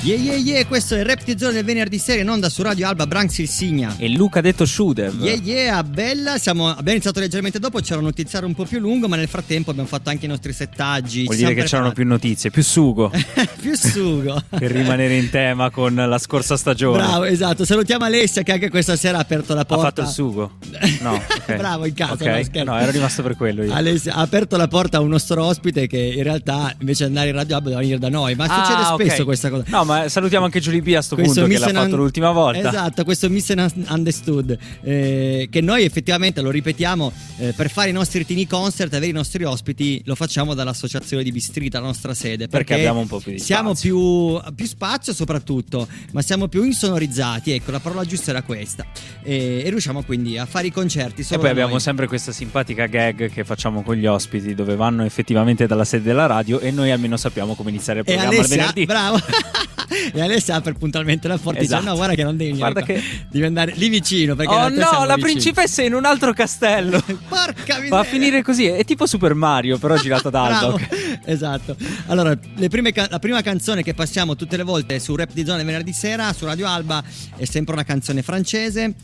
Yeah yeah yeah, questo è il Rap di Zone del venerdì sera in onda su Radio Alba Branx il Signa. E Luca ha detto Shudev. Yeah yeah, bella, siamo, abbiamo iniziato leggermente dopo, c'era un notiziario un po' più lungo, ma nel frattempo abbiamo fatto anche i nostri settaggi. Vuol dire che c'erano più notizie, più sugo più sugo. per rimanere in tema con la scorsa stagione. Bravo, esatto. Salutiamo Alessia che anche questa sera ha aperto la Ha porta. fatto il sugo? No, ok. Bravo, in casa, Ok, no, no, ero rimasto per quello io. Alessia ha aperto la porta a un nostro ospite che in realtà invece di andare in radio Alba doveva venire da noi, ma Ah, succede spesso questa cosa. No, ma salutiamo anche Giulia P a sto punto che l'ha fatto misunderstood- l'ultima volta. Esatto, questo misunderstood. Eh, che noi effettivamente lo ripetiamo eh, per fare i nostri tini concert, avere i nostri ospiti, lo facciamo dall'associazione di Bistrita, la nostra sede. Perché, abbiamo un po' più di Siamo spazio. più, più spazio soprattutto, ma siamo più insonorizzati. Ecco, la parola giusta era questa. E, e riusciamo quindi a fare i concerti. E poi abbiamo noi. sempre questa simpatica gag che facciamo con gli ospiti dove vanno effettivamente dalla sede della radio e noi almeno sappiamo come iniziare il E programma il Alessia, venerdì. bravo. e Alessia apre puntualmente la porta Esatto. dice: No, guarda che non devi Guarda che- Devi andare lì vicino. Oh no, la vicini." principessa è in un altro castello. Porca miseria. Va a finire così, è tipo Super Mario, però girato da. Aldoc. Esatto. Allora, le prime ca- la prima canzone che passiamo tutte le volte su Rap di Zone venerdì sera su Radio Alba è sempre una canzone francese.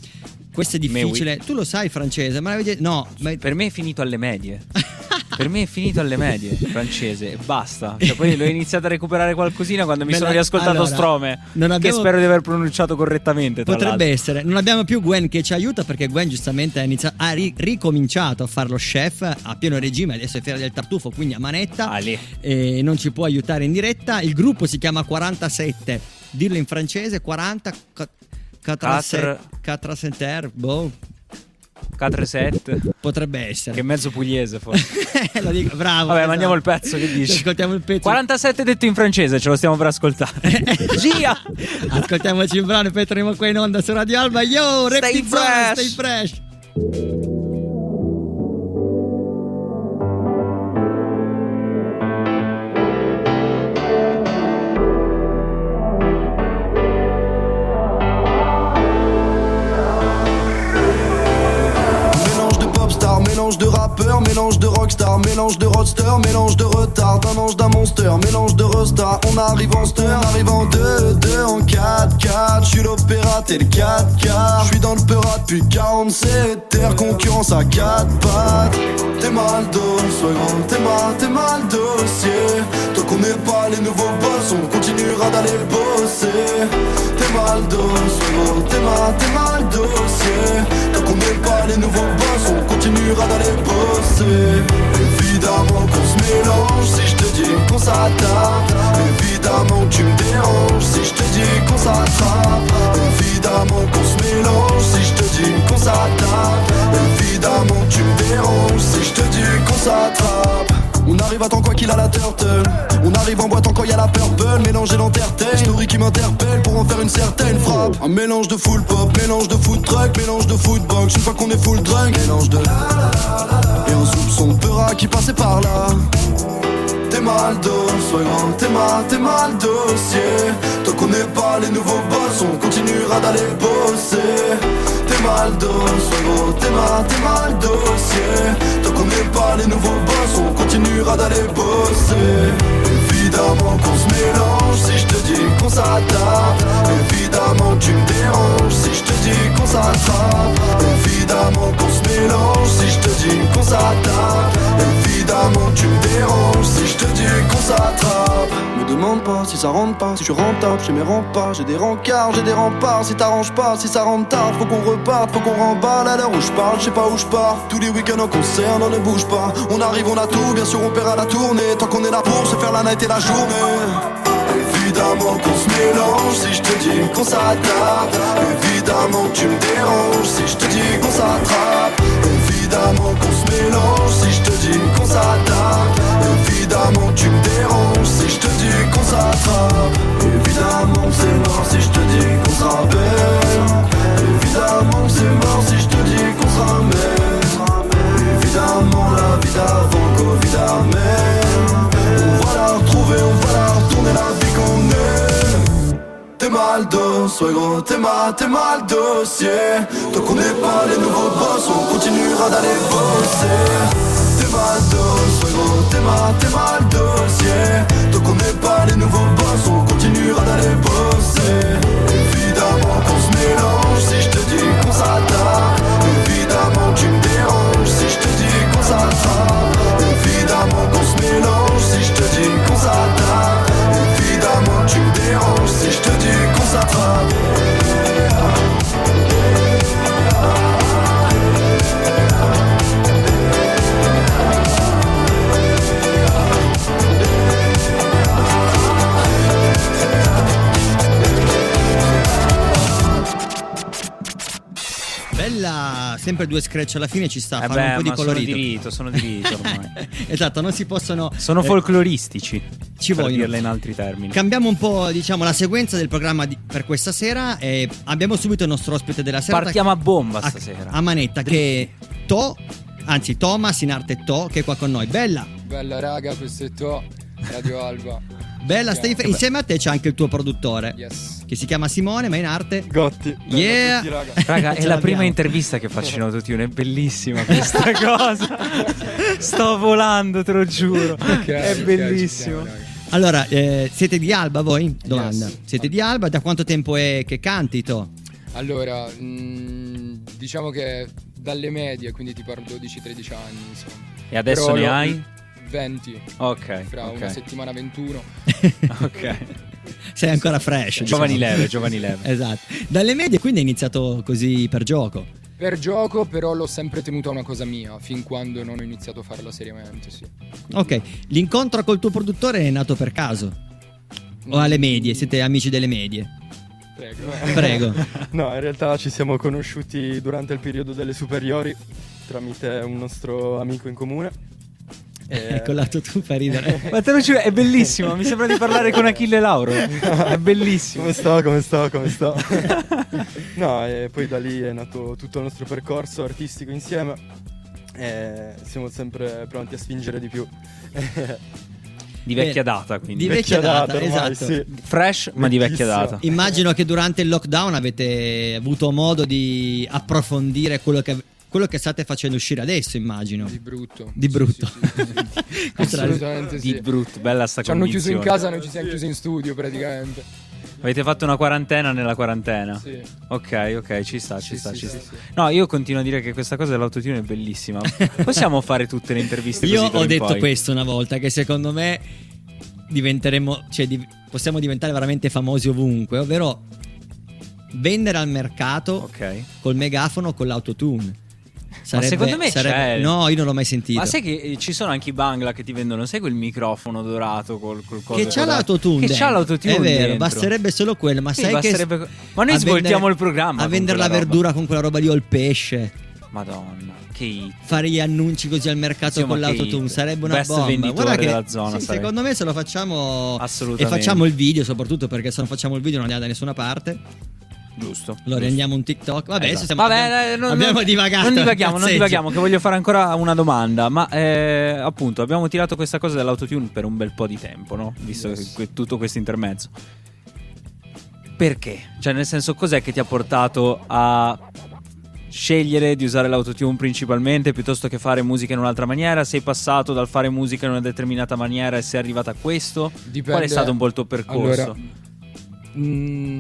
Questo è difficile. Tu lo sai francese, ma la vedi- No, ma... Per me è finito alle medie. Per me è finito alle medie, francese, e basta. Cioè, poi l'ho iniziato a recuperare qualcosina quando mi Me sono riascoltato allora, Strome. non Che abbiamo- spero di aver pronunciato correttamente. Potrebbe l'altro. essere. Non abbiamo più Gwen che ci aiuta perché Gwen giustamente ha, iniziato- ha ri- ricominciato a fare lo chef a pieno regime, adesso è fiera del tartufo, quindi a manetta. Ali. E non ci può aiutare in diretta. Il gruppo si chiama 47. Dirlo in francese 40 ca- Quatre- 47 boh, 4-7. potrebbe essere. Che è mezzo pugliese forse. Dico, bravo. Vabbè, esatto. mandiamo il pezzo, che dici? Ascoltiamo il pezzo. 47 detto in francese, ce lo stiamo per ascoltare. Gia! Ascoltiamo il brano e poi torniamo qua in onda su Radio Alba. Yo, Stay fresh. stay fresh. Rockstar, mélange de roadster, mélange de retard, d'un ange, d'un monster, mélange de resta. On arrive en stir, on arrive en 2, 2 en 4, 4. J'suis l'opéra, t'es le 4 car. J'suis dans le peurat depuis 47 terres, concurrence à 4 pattes. T'es mal grand, t'es mal, t'es mal dossier. Tant qu'on n'est pas les nouveaux boss, on continuera d'aller bosser. T'es mal gros, t'es mal, t'es mal dossier. Tant qu'on n'est pas les nouveaux boss, on continuera d'aller bosser. Évidemment qu'on se mélange si je te dis qu'on s'attaque. Évidemment que tu me déranges si je te dis qu'on s'attrape. Évidemment qu'on se mélange si je te dis qu'on s'attaque. Évidemment que tu me déranges si je te dis qu'on s'attrape. On arrive à temps quoi qu'il a la turtle On arrive en boîte quand y a la purple Mélangé l'entertain Story qui m'interpelle pour en faire une certaine frappe. Un mélange de full pop, mélange de food truck Mélange de footbox, une fois qu'on est full drunk Mélange de Et un soupçon de peurat qui passait par là T'es mal dos, sois grand, t'es mal, t'es mal dossier. Tant qu'on n'est pas les nouveaux boss, on continuera d'aller bosser. T'es mal dos, sois gros, t'es mal, t'es mal dossier. Tant qu'on n'est pas les nouveaux boss, on continuera d'aller bosser. Évidemment qu'on se mélange si je te dis qu'on s'attaque Évidemment tu me déranges si je te dis qu'on s'attrape Évidemment si ça rentre pas, si je suis rentable, j'ai mes remparts J'ai des rencarts, j'ai des remparts, si t'arranges pas, si ça rentre tard Faut qu'on reparte, faut qu'on remballe à l'heure où je parle, je sais pas où je pars. Tous les week-ends en concert, on ne bouge pas. On arrive, on a tout, bien sûr on perd à la tournée. Tant qu'on est là pour se faire la night et la journée. Évidemment qu'on se mélange si je te dis qu'on s'attaque Évidemment que tu me déranges si je te dis qu'on s'attrape. Évidemment qu'on se mélange si je te dis qu'on s'attaque Évidemment tu me déranges si je te dis qu'on s'attrape. Évidemment c'est mort si je te dis qu'on se rappelle. Évidemment c'est mort si je te dis qu'on se ramène. Évidemment la vie d'avant Covid amène. On va la retrouver, on va la retourner la vie qu'on aime. T'es mal dos, sois gros, t'es mal, t'es mal dossier. Tant qu'on n'est pas les nouveaux boss, on continuera d'aller bosser. Dos, ouais gros, t'es mal, t'es mal dossier. Tant qu'on n'est pas les nouveaux boss, on continuera d'aller bosser. Évidemment qu'on se mélange si je te dis qu'on s'attaque. Évidemment que tu me déranges si je te dis qu'on s'attrape. Évidemment qu'on se mélange si je te dis qu'on s'attaque. Évidemment que tu me déranges si je te dis qu'on s'attrape. Sempre due scratch alla fine ci sta, Eh fanno un po' di ma sono di colorito. rito, sono di rito ormai. esatto, non si possono Sono eh, folcloristici. ci per vogliono. dirla in altri termini. Cambiamo un po', diciamo, la sequenza del programma di- per questa sera e abbiamo subito il nostro ospite della sera. Partiamo a bomba a, stasera. a manetta che è To, anzi Thomas in arte To che è qua con noi. Bella, Bella raga, questo è To, Radio Alba. bella, stai Che insieme a te c'è anche il tuo produttore Yes. Che si chiama Simone ma in arte Gotti. Yeah. tutti, raga. Raga, è la prima intervista che faccio in autotune, è bellissima questa cosa. Sto volando, te lo giuro. Ok, è bellissimo. siamo, raga. Allora, eh, siete di Alba voi? Domanda. Yes. Siete di Alba? Da quanto tempo è che canti To? Allora, mm, diciamo che dalle medie, quindi ti parlo 12-13 anni, insomma. E adesso Però ne hai? 20, Ok. fra ok. una settimana 21. Ok. Sei ancora fresh. Giovani diciamo. leve, giovani leve. Esatto. Dalle medie quindi hai iniziato così per gioco. Per gioco, però l'ho sempre tenuta una cosa mia, fin quando non ho iniziato a farla seriamente, sì. Ok, l'incontro col tuo produttore è nato per caso? O alle medie? Siete amici delle medie? Prego. Prego. No, in realtà ci siamo conosciuti durante il periodo delle superiori tramite un nostro amico in comune. E- Ecco lato tu fa ridere. Ma te lo giuro, è bellissimo. Mi sembra di parlare con Achille Lauro. È bellissimo. Come sta, come sta, come sta? no, e poi da lì è nato tutto il nostro percorso artistico insieme e siamo sempre pronti a spingere di più. Di vecchia data, quindi. Di vecchia data, ormai, esatto. sì. Fresh, ma di vecchia data. Immagino che durante il lockdown avete avuto modo di approfondire quello che, quello che state facendo uscire adesso, immagino. Di brutto. Di brutto. sì, sì, sì. Assolutamente sì. Di brutto, bella sta Ci hanno chiuso in casa, noi ci siamo chiusi in studio praticamente. Avete fatto una quarantena nella quarantena. Sì. Ok, ok, ci sta, ci Sì, sta, sì, ci sì, sta. sì. No, io continuo a dire che questa cosa dell'autotune è bellissima. Possiamo fare tutte le interviste Io così d'ora ho detto poi? questo una volta, che secondo me diventeremo, cioè div- possiamo diventare veramente famosi ovunque, ovvero vendere al mercato Ok. col megafono o con l'autotune. Sarebbe- secondo me sarebbe-. No, io non l'ho mai sentito. Ma sai che eh, ci sono anche i bangla che ti vendono, sai quel microfono dorato col, col coso che c'ha l'autotune Che c'ha l'autotune È vero, dentro. basterebbe solo quello. Ma Sì, sai basterebbe- che. Ma noi svoltiamo il programma A vendere la roba. verdura con quella roba lì o il pesce. Madonna, che hit. Fare gli annunci così al mercato Sì, con l'autotune sarebbe una Best bomba. Guarda che della zona sì, secondo me se lo facciamo e facciamo il video soprattutto perché se non facciamo il video non andiamo da nessuna parte. Giusto. Lo rendiamo un TikTok. Vabbè, adesso Esatto. stiamo, Vabbè, abbiamo, eh, non, abbiamo non- divagato. Non divaghiamo, non divaghiamo, che voglio fare ancora una domanda. Ma eh, appunto, abbiamo tirato questa cosa dell'autotune per un bel po' di tempo, no? Visto Yes. che- tutto questo intermezzo. Perché? Cioè, nel senso, cos'è che ti ha portato a scegliere di usare l'autotune principalmente piuttosto che fare musica in un'altra maniera? Sei passato dal fare musica in una determinata maniera e sei arrivato a questo? Dipende- Qual è stato un po' il tuo percorso? Allora, mm,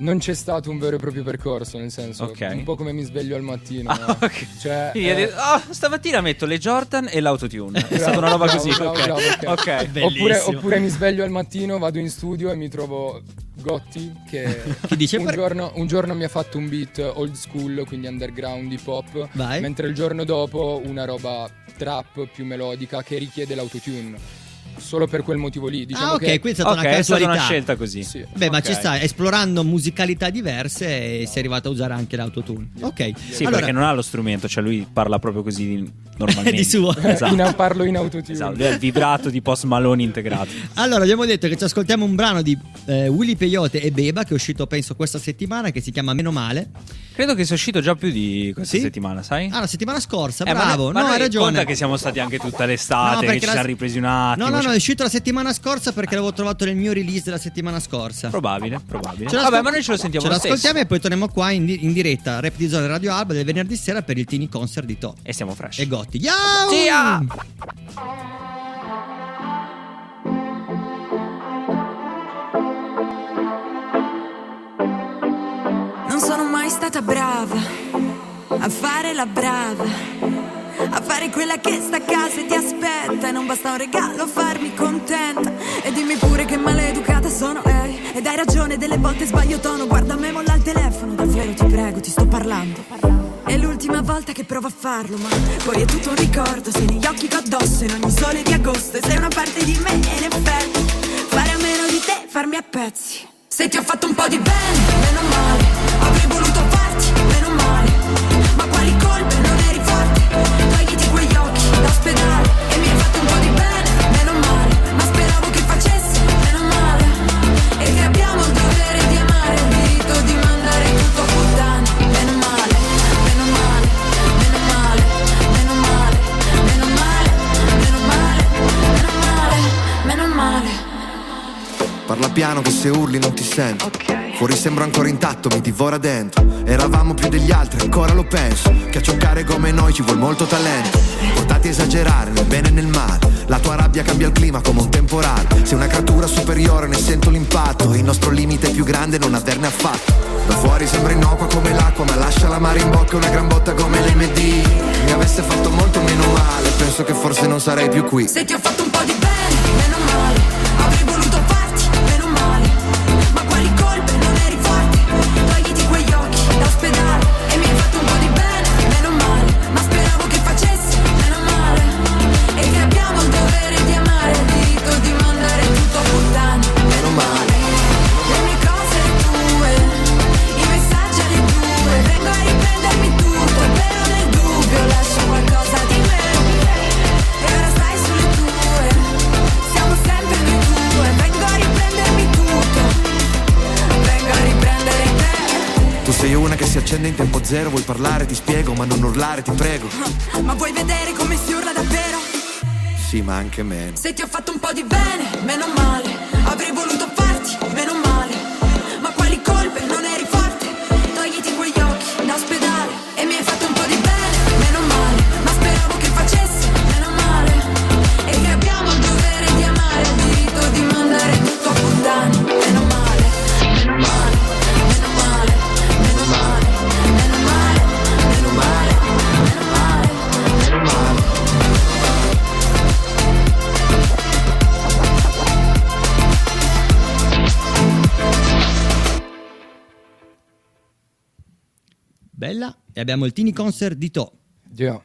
non c'è stato un vero e proprio percorso, nel senso, Ok. un po' come mi sveglio al mattino. Ah, no? ok. Cioè, eh, detto, "Ah, stamattina metto le Jordan e l'autotune. È stata una roba bravo, così. bravo, ok. bravo, ok. ok. Bellissimo. Oppure, oppure mi sveglio al mattino, vado in studio e mi trovo Gotti che Chi dice un, per- giorno, un giorno mi ha fatto un beat old school, quindi underground hip hop, mentre il giorno dopo una roba trap più melodica che richiede l'autotune. Solo per quel motivo lì. Diciamo ah, ok, che quindi è stata Ok, una è stata casualità. una scelta così. Sì. Beh, ma Ok. ci sta, esplorando musicalità diverse e sei arrivato a usare anche l'autotune. Ok. Sì, allora, perché non ha lo strumento, cioè lui parla proprio così normalmente. Di suo. Esatto. In- parlo in autotune. Esatto, lui è il vibrato di Post Malone integrato. allora, abbiamo detto che ci ascoltiamo un brano di eh, Willy Peyote e Beba che è uscito penso questa settimana che si chiama Meno male. Credo che sia uscito già più di questa Sì? settimana, sai? Ah, la settimana scorsa, Eh, ma bravo. noi- ma no, hai ragione. conta che siamo stati anche tutta No, l'estate, che perché ci la- siamo ripresi un attimo, No, no, ci no, è uscito la settimana scorsa perché l'avevo trovato nel mio release della settimana scorsa. Probabile, probabile. Ce Vabbè, ma noi ce lo sentiamo Ce lo stesso. l'ascoltiamo e poi torniamo qua in, di- in diretta Rap di Zona Radio Alba del venerdì sera per il Tini Concert di To E siamo fresh. e Gotti. Ciao! Sia! Non sono mai stata brava a fare la brava, a fare quella che sta a casa e ti aspetta. E non basta un regalo farmi contenta. E dimmi pure che maleducata sono, ehi. Ed hai ragione, delle volte sbaglio tono. Guarda a me, molla il telefono, davvero ti prego, ti sto parlando. È l'ultima volta che provo a farlo, ma poi è tutto un ricordo. Sei negli occhi che ho addosso in ogni sole di agosto. E sei una parte di me, e in effetti, fare a meno di te, farmi a pezzi. Se ti ho fatto un po' di bene, meno male. Avrei voluto Parla piano che se urli non ti sento. Fuori sembro ancora intatto, mi divora dentro. Eravamo più degli altri, ancora lo penso. Che a giocare come noi ci vuole molto talento. Portati a esagerare nel bene e nel male. La tua rabbia cambia il clima come un temporale. Sei una creatura superiore, ne sento l'impatto. Il nostro limite è più grande, non averne affatto. Da fuori sembra innocua come l'acqua, ma lascia la mare in bocca una gran botta come l'MD. Mi avesse fatto molto meno male, penso che forse non sarei più qui. Se ti ho fatto un zero, vuoi parlare, ti spiego, ma non urlare, ti prego. Ma vuoi vedere come si urla davvero? Sì, ma anche meno. Se ti ho fatto un po' di bene, meno male E abbiamo il Tini Concert di To. Yeah.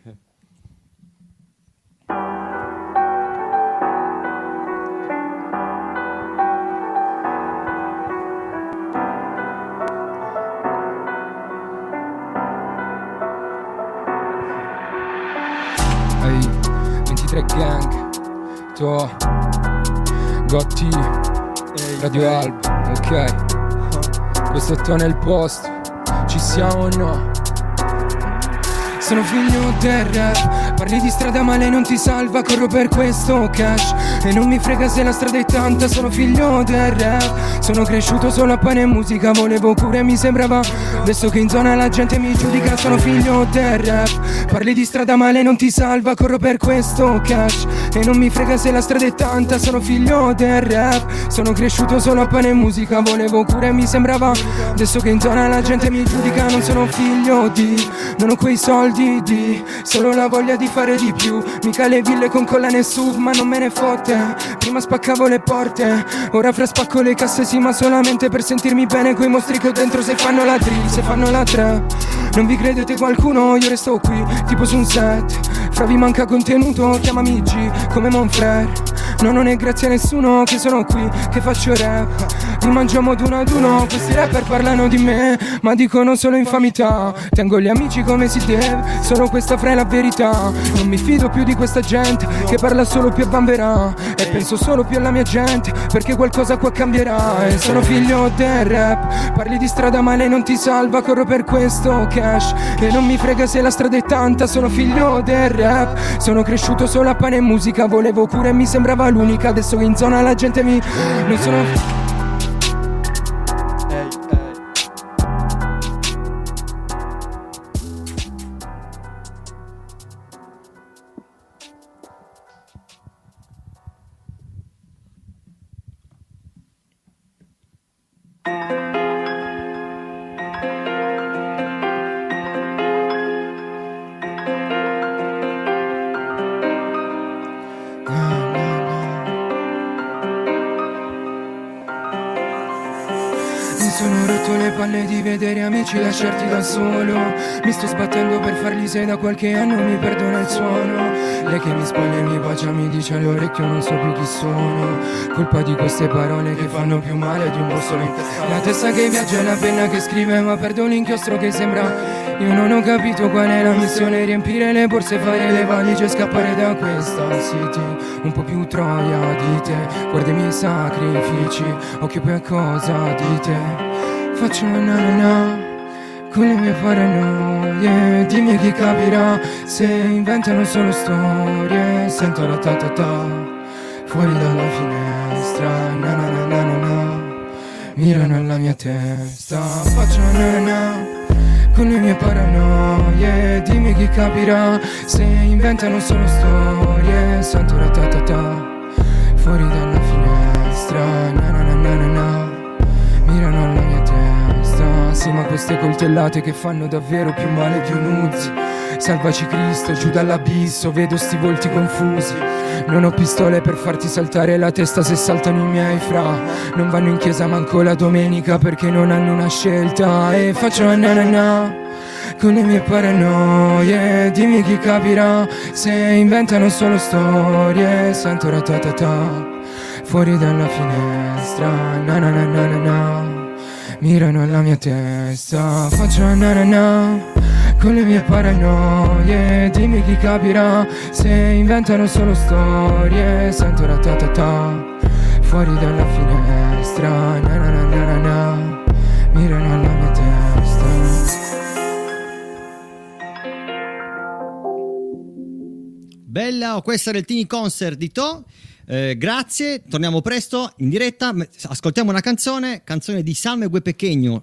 Ehi, 23 gang, To, Gotti, Radio Alba, ok. Questo è To nel posto, ci siamo o no? Sono figlio del rap Parli di strada ma lei non ti salva Corro per questo cash. E non mi frega se la strada è tanta Sono figlio del rap Sono cresciuto solo a pane e musica Volevo pure mi sembrava. Adesso che in zona la gente mi giudica Sono figlio del rap Parli di strada ma lei non ti salva Corro per questo cash. E non mi frega se la strada è tanta Sono figlio del rap Sono cresciuto solo a pane e musica Volevo pure mi sembrava. Adesso che in zona la gente mi giudica Non sono figlio di Non ho quei soldi di Solo la voglia di fare di più. Mica le ville con collane su Ma non me ne fotte. Prima spaccavo le porte Ora fra spacco le casse sì ma solamente per sentirmi bene Coi mostri che ho dentro. Se fanno la drill Se fanno la tre Non vi credete qualcuno Io resto qui Tipo su un set. Fra vi manca contenuto Chiamami G Come Monfrere No non è grazie a nessuno che sono qui Che faccio rap. Li mangiamo ad uno ad uno Questi rapper parlano di me Ma dicono solo infamità Tengo gli amici come si deve Sono questa fra la verità. Non mi fido più di questa gente Che parla solo più a bamberà E penso solo più alla mia gente Perché qualcosa qua cambierà. E sono figlio del rap. Parli di strada ma lei non ti salva. Corro per questo cash. E non mi frega se la strada è tanta. Sono figlio del rap. Sono cresciuto solo a pane e musica. Volevo cura e mi sembrava l'unica. Adesso in zona la gente mi... Non sono... sei da qualche anno mi perdona il suono. Lei che mi spoglia e mi bacia mi dice all'orecchio non so più chi sono. Colpa di queste parole che fanno più male di un bossolo in testa. La testa che viaggia e la penna che scrive ma perdo l'inchiostro che sembra. Io non ho capito qual è la missione Riempire le borse, fare le valigie e scappare da questa city. Un po' più troia di te Guarda i miei sacrifici Occhio poi a cosa dite Faccio una na na na con le mie paranoie Dimmi chi capirà Se inventano solo storie Sento la ta ta ta Fuori dalla finestra Na na na na na Mirano alla mia testa Faccio na na con le mie paranoie Dimmi chi capirà Se inventano solo storie Sento la ta ta ta Fuori dalla finestra Sì ma queste coltellate che fanno davvero più male di un Uzi. Salvaci Cristo giù dall'abisso Vedo sti volti confusi. Non ho pistole per farti saltare la testa Se saltano i miei fra. Non vanno in chiesa manco la domenica Perché non hanno una scelta. E faccio na na na con le mie paranoie. Dimmi chi capirà Se inventano solo storie. Sento la ta ta ta Fuori dalla finestra. Na na na na na na Mirano alla mia testa Faccio na na Con le mie paranoie. Dimmi chi capirà Se inventano solo storie. Sento la ta ta ta Fuori dalla finestra. Na na na na Mirano alla mia testa. Bella, questo era il Tini Concert di To. Eh, grazie, torniamo presto in diretta. Ascoltiamo una canzone, canzone di Salmo e Gue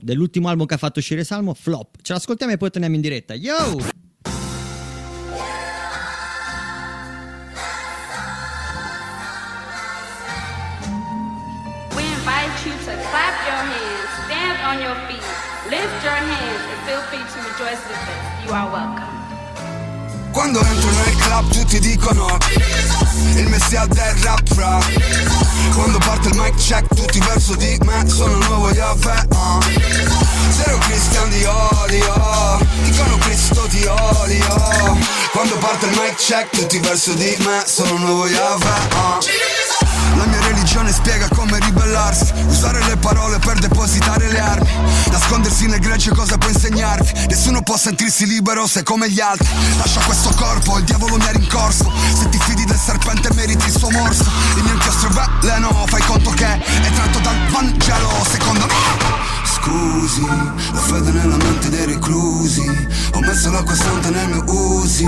dell'ultimo album che ha fatto uscire Salmo, Flop. Ce l'ascoltiamo e poi torniamo in diretta. Yo! Quando entro nel club tutti dicono Il messia del rap fra Quando parte il mic check tutti verso di me Sono nuovo Yahweh uh. Zero Christian di odio Dicono Cristo di odio Quando parte il mic check tutti verso di me Sono nuovo Yahweh uh. La mia religione spiega come ribellarsi. Usare le parole per depositare le armi. Nascondersi nel gregge cosa può insegnarvi. Nessuno può sentirsi libero se come gli altri. Lascia questo corpo, il diavolo mi ha rincorso. Se ti fidi del serpente meriti il suo morso. Il mio inchiostro è veleno, fai conto che è tratto dal Vangelo Secondo me Scusi, la fede nella mente dei reclusi. Ho messo l'acqua santa nel mio usi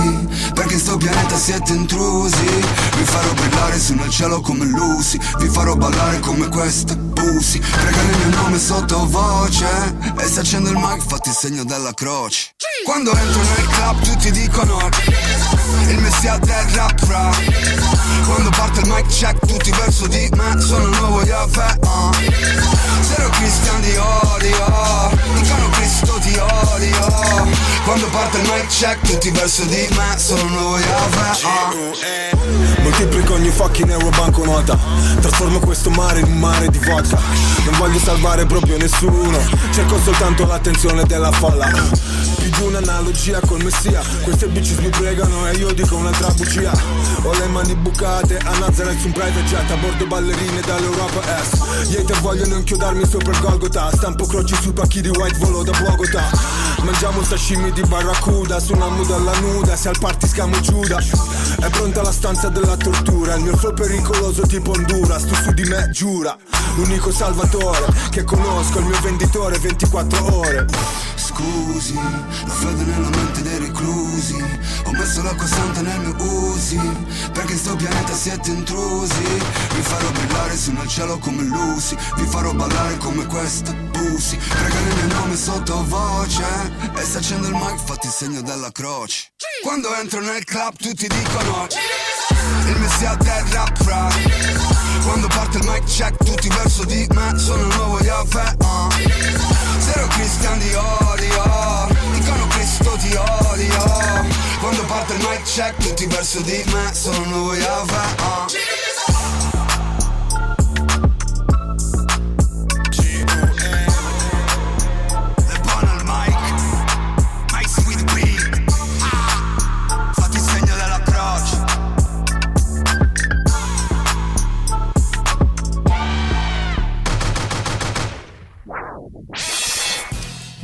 Perché in sto pianeta siete intrusi. Vi farò brillare su nel cielo come Lucy Vi farò ballare come queste pussy. Pregare il mio nome sottovoce E se accendo il mic fatti il segno della croce. Quando entro nel club tutti dicono Il del rap fra Quando parte il mic check tutti verso di me Sono nuovo Yahweh uh. Zero Christian di odio Dicono Cristo di odio. Quando parte il mic check tutti verso di me Sono nuovo Yahweh uh. moltiplico ogni fucking euro banconota. Trasformo questo mare in un mare di vodka. Non voglio salvare proprio nessuno. Cerco soltanto l'attenzione della folla. Più di un'analogia col messia. Queste bitches mi pregano e io dico un'altra bugia Ho le mani bucate a Nazareth su un private jet A bordo ballerine dall'Europa Est. Gli vogliono inchiodarmi sopra il Golgotha. Stampo croci sui pacchi di white volo da Bogota Mangiamo un sashimi di barracuda Su una muda nuda Se al party scamo Giuda. È pronta la stanza della tortura Il mio flow pericoloso tipo Honduras Tu su di me giura L'unico salvatore che conosco Il mio venditore 24 ore. Scusi, lo vedo nella mente dei reclusi. Ho messo l'acqua santa nel mio usi. Perché in sto pianeta siete intrusi. Vi farò brillare su nel cielo come Lucy. Vi farò ballare come questa pussy. Prega nel mio nome sottovoce. E se accendo il mic fatti il segno della croce. Quando entro nel club tutti dicono Il messia del rap fra Quando parte il mic check tutti verso di me Sono il nuovo Yahweh uh. Zero Christian di odio Dicono Cristo ti odio Quando parte il mic check tutti verso di me Sono il nuovo Yahweh uh.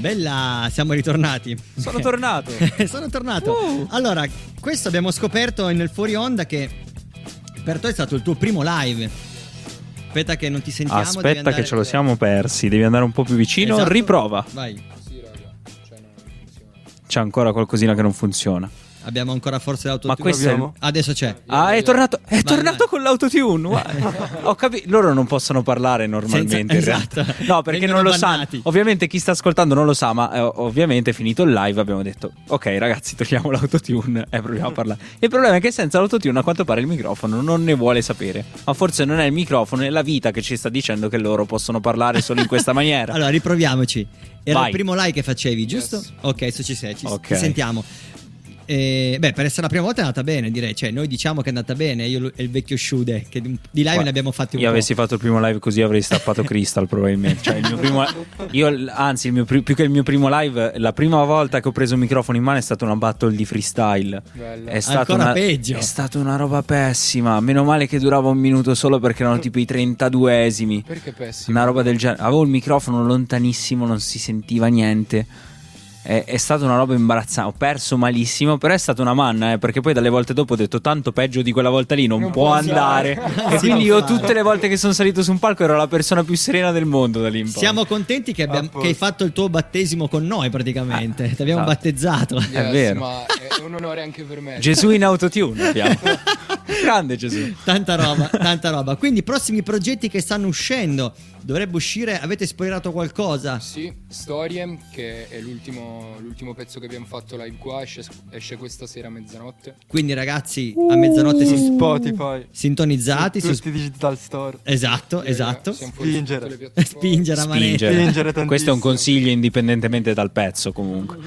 Bella, siamo ritornati. Sono tornato. Sono tornato. Uh. Allora, questo abbiamo scoperto nel fuori onda che per te è stato il tuo primo live. Aspetta che non ti sentiamo. Aspetta che ce lo siamo persi, devi andare un po' più vicino, Esatto. riprova. Vai. C'è ancora qualcosina che non funziona. Abbiamo ancora forse Ma l'autotune. questo è il- Abbiamo? Adesso c'è. Ah, è tornato, è Vai, tornato vai. con l'autotune. guarda. Ho capito. Loro non possono parlare normalmente. Senza- esatto. No, perché Vengono non lo sanno. bannati. Ovviamente chi sta ascoltando non lo sa, ma eh, ovviamente finito il live abbiamo detto ok ragazzi togliamo l'autotune e proviamo a parlare. Il problema è che senza l'autotune a quanto pare il microfono non ne vuole sapere. Ma forse non è il microfono, è la vita che ci sta dicendo che loro possono parlare solo in questa maniera. Allora, riproviamoci. Era Vai. il primo live che facevi, giusto? Ok, adesso ci sei, ci, Ok. ti sentiamo. Eh, beh, per essere la prima volta è andata bene, direi. Cioè, noi diciamo che è andata bene. Io e il vecchio Shude, che di live Guarda, ne abbiamo fatti un Io po'. avessi fatto il primo live così avrei stappato Crystal probabilmente. Cioè, il mio primo, io, anzi, il mio più che il mio primo live, la prima volta che ho preso un microfono in mano è stata una battle di freestyle. È stata Ancora una, peggio. È stata una roba pessima. Meno male che durava un minuto solo perché erano tipo i 32esimi. Perché pessimo? Una roba del genere. Avevo il microfono lontanissimo, non si sentiva niente. È, è stata una roba imbarazzante. Ho perso malissimo, però è stata una manna. eh, perché poi dalle volte dopo ho detto tanto peggio di quella volta lì non, Non può andare. andare. e quindi io fare. tutte le volte che sono salito su un palco ero la persona più serena del mondo da lì in poi. Siamo contenti che, abbiamo- A posto. che hai fatto il tuo battesimo con noi, praticamente. Ti abbiamo ah. battezzato. Yes, È vero. Ma è un onore anche per me. Gesù in autotune abbiamo. Grande Gesù. Tanta roba, tanta roba. Quindi, prossimi progetti che stanno uscendo. Dovrebbe uscire. Avete spoilerato qualcosa? Sì, Storie, che è l'ultimo, l'ultimo pezzo che abbiamo fatto live qua, esce, esce questa sera a mezzanotte. Quindi, ragazzi, a mezzanotte Su si Spotify. sintonizzati. Su tutti i digital store. Esatto, esatto. Fuori su Spingere. Spingere a manetta. Spingere. Spingere tantissimo. Questo è un consiglio indipendentemente dal pezzo comunque.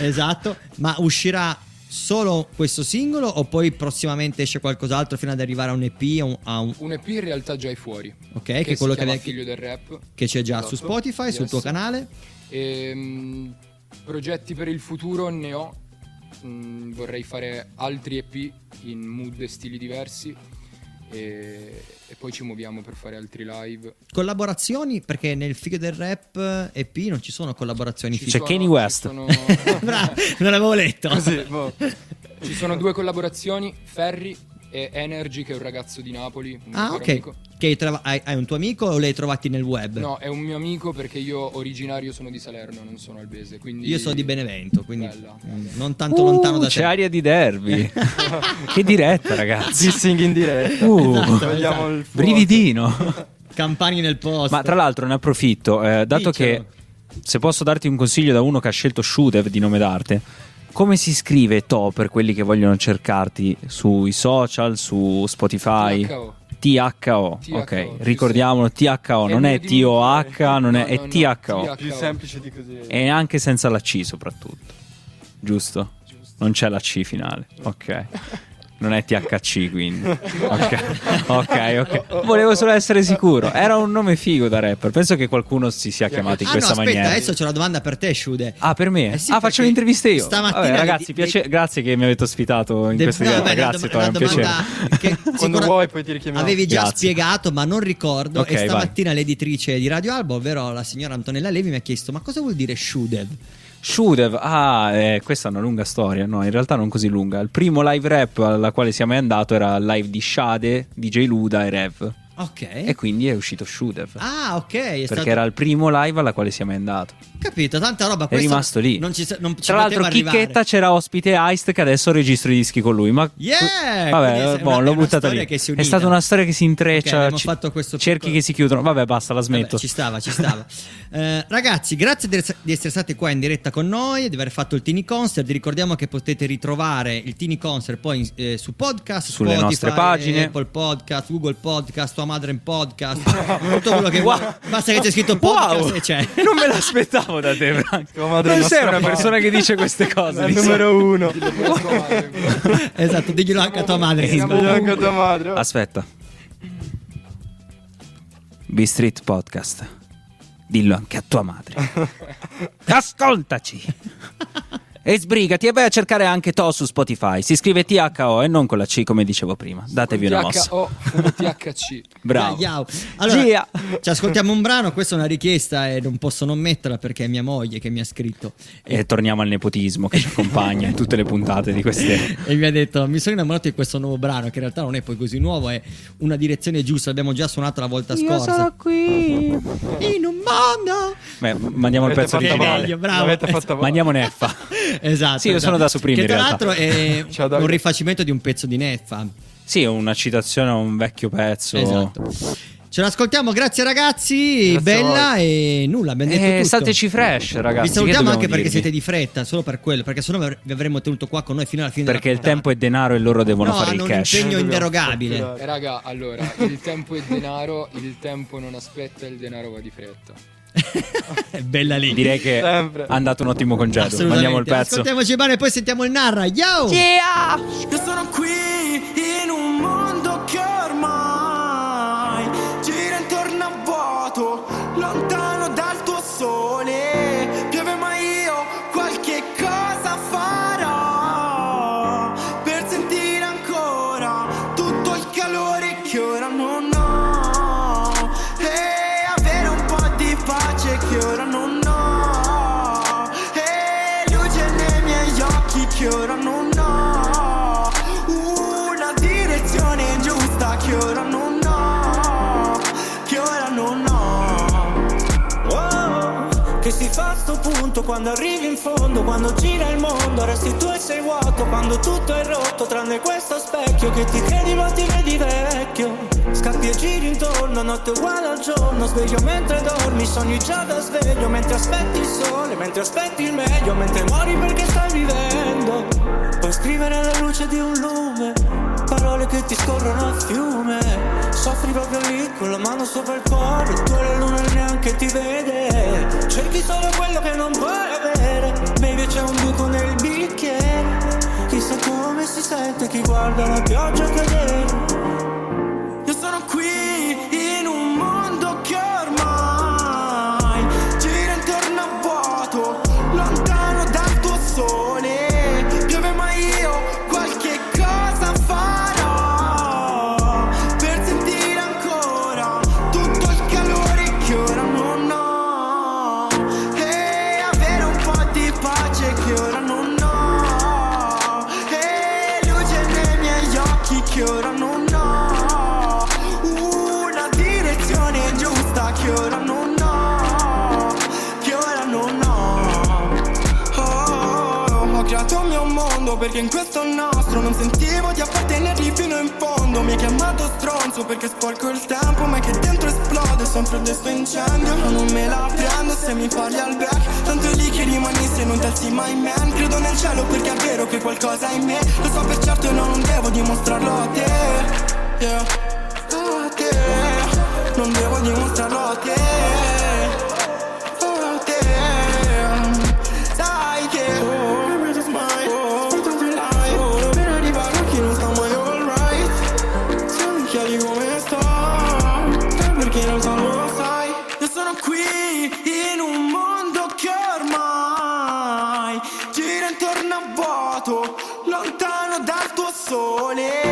Esatto. Ma uscirà solo questo singolo o poi prossimamente esce qualcos'altro fino ad arrivare a un EP? A un, a un- Un EP in realtà già è fuori. ok, che, che, è quello che, che- Figlio del Rap. che c'è già su Esatto. Spotify, sul Yes. tuo canale. Ehm, progetti per il futuro ne ho. Mm, vorrei fare altri EP in mood e stili diversi. E, e poi ci muoviamo per fare altri live. Collaborazioni, perché nel figlio del rap EP non ci sono collaborazioni Ci C'è sono- Kanye West. sono- Bravo, non l'avevo letto. Così, boh. Ci sono due collaborazioni, Ferri e Energy, che è un ragazzo di Napoli. Un Ah, ok. amico. Che hai, trova- hai- hai un tuo amico o li hai trovati nel web? No, è un mio amico perché io originario sono di Salerno, non sono albese. Quindi... Io sono di Benevento, quindi Bella. non tanto lontano da c'è te. aria di derby. che diretta, ragazzi. Dissing in diretta. Uh, Esatto, Togliamo il fuoco. brividino. Campani nel posto. Ma tra l'altro ne approfitto, eh, dato Dicelo. che se posso darti un consiglio da uno che ha scelto Shudev di nome d'arte, come si scrive To per quelli che vogliono cercarti sui social, su Spotify? THO. THO, THO, ok, ricordiamolo, THO, non è. TOH, non è, No, è THO. Più semplice di così. E anche senza la C soprattutto, giusto? Non c'è la C finale, ok. Non è THC quindi. Ok, ok, ok. Volevo solo essere sicuro. Era un nome figo da rapper. Penso che qualcuno si sia chiamato in Ah no, questa aspetta, maniera. adesso c'è una domanda per te, Shude. Ah, per me? Eh sì, ah, faccio interviste io. stamattina Vabbè, ragazzi, le- piace- grazie che mi avete ospitato in De- questa no, diretta. Grazie, Tony, è un piacere. che Quando vuoi poi ti richiamiamo. Avevi già Grazie. spiegato, ma non ricordo. Ok, e vai. stamattina l'editrice di Radio Alba, ovvero la signora Antonella Levi, mi ha chiesto: Ma cosa vuol dire Shudev? Shudev, ah, eh, questa è una lunga storia, no, in realtà non così lunga. Il primo live rap alla quale siamo andato era live di Shade, DJ Luda e Rev. Ok. E quindi è uscito Shudev. ah, ok. Perché stato... era il primo live alla quale siamo mai andato. Capito, tanta roba. È rimasto lì. Non ci, non Tra l'altro, poteva arrivare. Chicchetta c'era ospite Heist che adesso registro i dischi con lui. Ma Yeah! Vabbè, è boh, l'ho buttata lì. è stata una storia che si intreccia. Ok, abbiamo ci- fatto questo cerchi piccolo- che si chiudono. Vabbè, basta, la Vabbè, smetto. ci stava, ci stava. Eh, ragazzi, grazie di ess- di essere stati qua in diretta con noi, di aver fatto il Tini Concert. Vi ricordiamo che potete ritrovare il Tini Concert poi eh, su podcast, Sulle Spotify, nostre pagine. Apple Podcast, Google Podcast, tua madre in podcast, tutto quello che Wow. vuoi. Basta che c'è scritto podcast Wow. e c'è. Non me l'aspettavo da te, è Non sei una persona che dice queste cose. Il numero uno. esatto, diglielo anche a tua madre. Voglio anche a tua madre. Aspetta. B-Street Podcast. Dillo anche a tua madre. Ascoltaci. E sbrigati e vai a cercare anche To su Spotify. Si scrive THO e non con la C come dicevo prima. Datevi una mossa. THO, THC. Bravo. Yao. Allora, Gia. ci ascoltiamo un brano. Questa è una richiesta e non posso non metterla perché è mia moglie che mi ha scritto. E torniamo al nepotismo che ci accompagna in tutte le puntate di queste. e mi ha detto mi sono innamorato di questo nuovo brano che in realtà non è poi così nuovo è una direzione giusta l'abbiamo già suonato la volta scorsa qui. in un mondo Beh, mandiamo il pezzo originale. bravo. Mandiamo Neffa. esatto Sì, io sono esatto. da Supreme, che tra l'altro è un rifacimento di un pezzo di Neffa Sì, è una citazione a un vecchio pezzo. esatto ce l'ascoltiamo grazie ragazzi Grazie bella e nulla abbiamo detto Eh, tutto stateci fresh, ragazzi. vi salutiamo che anche perché dirvi? siete di fretta solo per quello perché sennò vi avremmo tenuto qua con noi fino alla fine Perché il della puntata. tempo è denaro e loro devono no fare hanno il un cash. impegno Dobbiamo inderogabile fatturare. Eh, raga, allora, il tempo è denaro, il tempo non aspetta, il denaro va di fretta. È bella lì Direi che Sempre. ha andato un ottimo congedo. Mandiamo il pezzo. Ascoltiamoci bene e poi sentiamo il narra. Yo! Io sono qui in un mondo che ormai gira intorno a vuoto, lontano dal tuo sole. Fa sto punto quando arrivi in fondo Quando gira il mondo resti tu e sei vuoto Quando tutto è rotto tranne questo specchio Che ti credi ma ti vedi vecchio. Scappi e giri intorno, notte uguale al giorno Sveglio mentre dormi, sogni già da sveglio Mentre aspetti il sole, mentre aspetti il meglio Mentre muori perché stai vivendo. Puoi scrivere alla luce di un lume Parole che ti scorrono a fiume. Soffri proprio lì con la mano sopra il cuore Tu la luna neanche ti vede. Cerchi solo quello che non puoi avere Baby c'è un buco nel bicchiere. Chissà come si sente chi guarda la pioggia cadere. Io sono qui fino in fondo Mi hai chiamato stronzo perché sporco il tempo ma che dentro esplode sempre questo incendio Ma non me la prendo se mi parli al back Tanto è lì che rimani se non alzi mai man Credo nel cielo perché è vero che qualcosa è in me Lo so per certo e non devo dimostrarlo a te Yeah, a te Non devo dimostrarlo a te sole.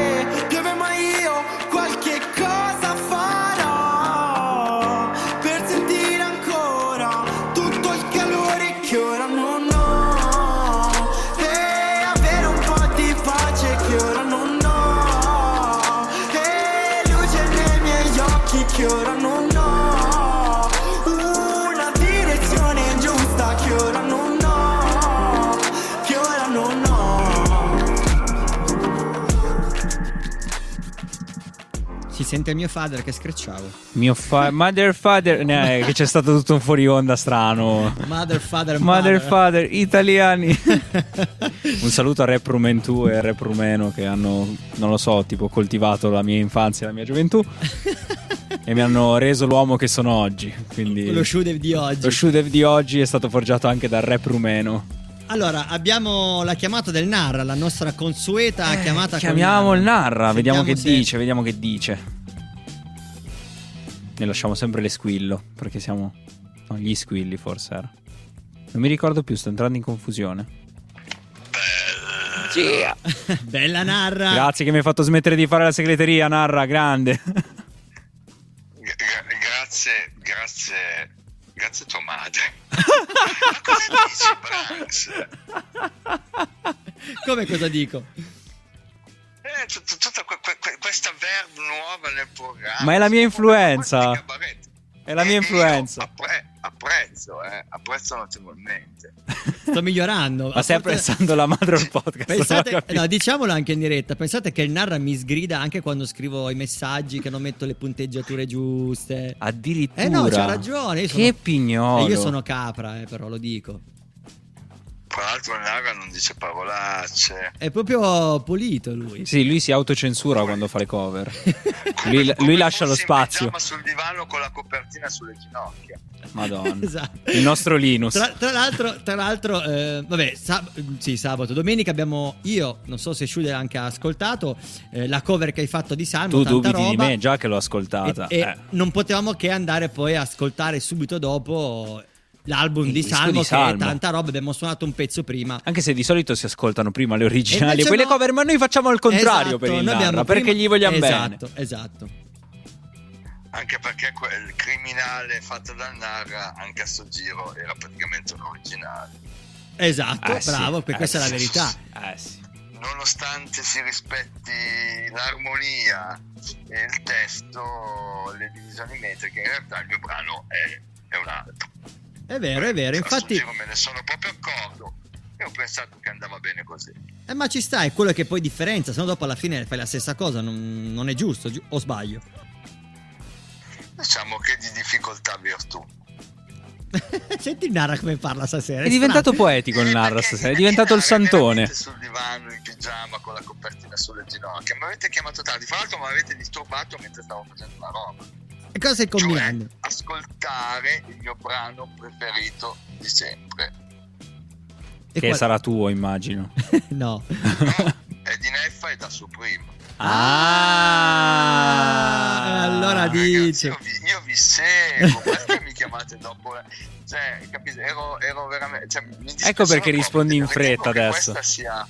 Sente mio father che screcciavo. Mio fa- mother father, ne- che c'è stato tutto un fuori onda strano. Mother, father, Mother mother. father, italiani. un saluto a Rap Rumentù e Rap Rumeno che hanno, non lo so, tipo coltivato la mia infanzia e la mia gioventù. e mi hanno reso l'uomo che sono oggi. Quindi Lo Shudev di oggi. lo Shudev di oggi è stato forgiato anche dal rap rumeno. Allora, abbiamo la chiamata del Narra, la nostra consueta chiamata con- Eh, Chiamiamo il Narra, vediamo che se- dice, vediamo che dice. Ne lasciamo sempre le squillo, perché siamo... No, gli squilli forse era. Non mi ricordo più, sto entrando in confusione. Bella Narra. Grazie che mi hai fatto smettere di fare la segreteria, Narra, grande. Gra- grazie, grazie, grazie tua madre. Ma cosa dici, Branks? Come cosa dico? Eh, tut- tutta que- que- que- questa verb nuova nel programma. Ma è la mia influenza. È la mia E influenza. appre- apprezzo, eh, apprezzo notevolmente. Sto migliorando. Ma stai A parte- apprezzando la madre del podcast? Pensate, no, diciamolo anche in diretta. Pensate che il Narra mi sgrida anche quando scrivo i messaggi, che non metto le punteggiature giuste. Addirittura. Eh no, c'ha ragione. Io Che sono- pignolo. E io sono capra, eh, però lo dico. Tra l'altro Lara non dice parolacce. È proprio pulito lui. Sì, lui si autocensura quando fa le cover. lui, lui lascia lo spazio. Ma sul divano con la copertina sulle ginocchia. Madonna. Esatto. Il nostro Linus. Tra, tra l'altro, tra l'altro eh, vabbè, sab- sì, sabato, domenica abbiamo io, non so se Shude ha anche ascoltato, eh, la cover che hai fatto di Salmo, Tu tanta dubiti di roba, me, già che l'ho ascoltata. E, e Eh. non potevamo che andare poi a ascoltare subito dopo l'album Il di Salmo, di che è Salmo. tanta roba, abbiamo suonato un pezzo prima. Anche se di solito si ascoltano prima le originali e invece poi le no. cover, ma noi facciamo il contrario Esatto, per il Narra, perché prima- gli vogliamo esatto, bene. Esatto, Anche perché quel criminale fatto dal Narra, anche a sto giro, era praticamente un originale. esatto, Eh sì, bravo, que- eh questa è la sì. verità. Eh sì. Nonostante si rispetti l'armonia e il testo, le divisioni metriche, in realtà il mio brano è, è un altro. È vero, è vero, infatti, giro me ne sono proprio accorto e ho pensato che andava bene così. eh, ma ci sta, è quello che poi differenzia, se no dopo alla fine fai la stessa cosa, non, non è giusto, giu- o sbaglio? Diciamo che di difficoltà virtù. Senti il Nara come parla stasera. È diventato strano. poetico il Narra stasera, è diventato il santone. Sul divano in pigiama con la copertina sulle ginocchia. Mi avete chiamato tardi, fra l'altro mi avete disturbato mentre stavo facendo una roba. E cosa stai combinando? Ascoltare il mio brano preferito di sempre. E Che qual- sarà tuo, immagino. no. È di Neffa e da Supreme. Ah, allora Ragazzi, dice. io vi, io vi seguo, perché mi chiamate dopo? Cioè, capite? Ero, ero veramente. Cioè, Ecco perché rispondi in fretta che adesso. Questa sia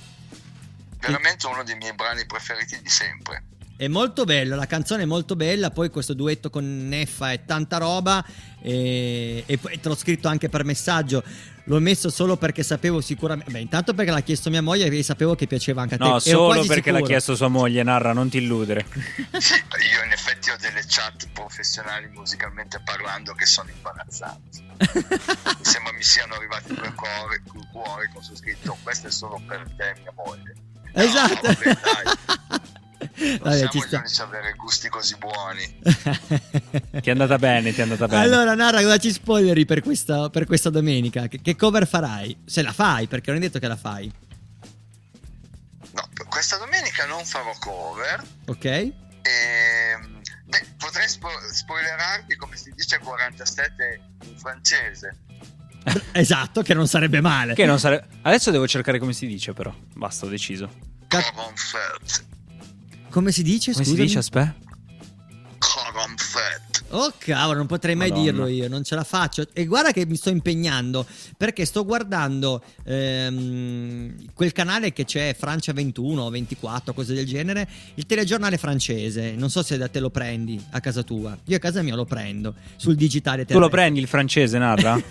veramente uno dei miei brani preferiti di sempre. È molto bello, la canzone è molto bella, poi questo duetto con Neffa è tanta roba e, e poi te l'ho scritto anche per messaggio. L'ho messo solo perché sapevo sicuramente. Beh, intanto perché l'ha chiesto mia moglie e sapevo che piaceva anche a te. No, Ero solo quasi perché l'ha sicuro. chiesto sua moglie, Narra, non ti illudere. Io in effetti ho delle chat professionali musicalmente parlando che sono imbarazzanti. mi sembra mi siano arrivati due cuori, due cuori con su scritto questo è solo per te mia moglie. No, Esatto. vabbè, dai, Vabbè, siamo ci sta. ad avere gusti così buoni. Ti è andata bene, ti è andata bene. Allora, Nara, cosa ci spoileri per questa, per questa domenica? Che, che cover farai? Se la fai, perché non è detto che la fai. No, questa domenica non farò cover. Ok? Ehm, beh, potrei spo- spoilerarvi come si dice 47 in francese. Esatto, che non sarebbe male. Che non sare- Adesso devo cercare come si dice, però. Basta, ho deciso. Come si dice? Come si dice, aspetta? Oh cavolo, non potrei mai Madonna. dirlo io, non ce la faccio. E guarda che mi sto impegnando perché sto guardando ehm, quel canale che c'è Francia 21 24, cose del genere, il telegiornale francese. Non so se da te lo prendi a casa tua. Io a casa mia lo prendo sul digitale Tu lo prendi il francese, Narra?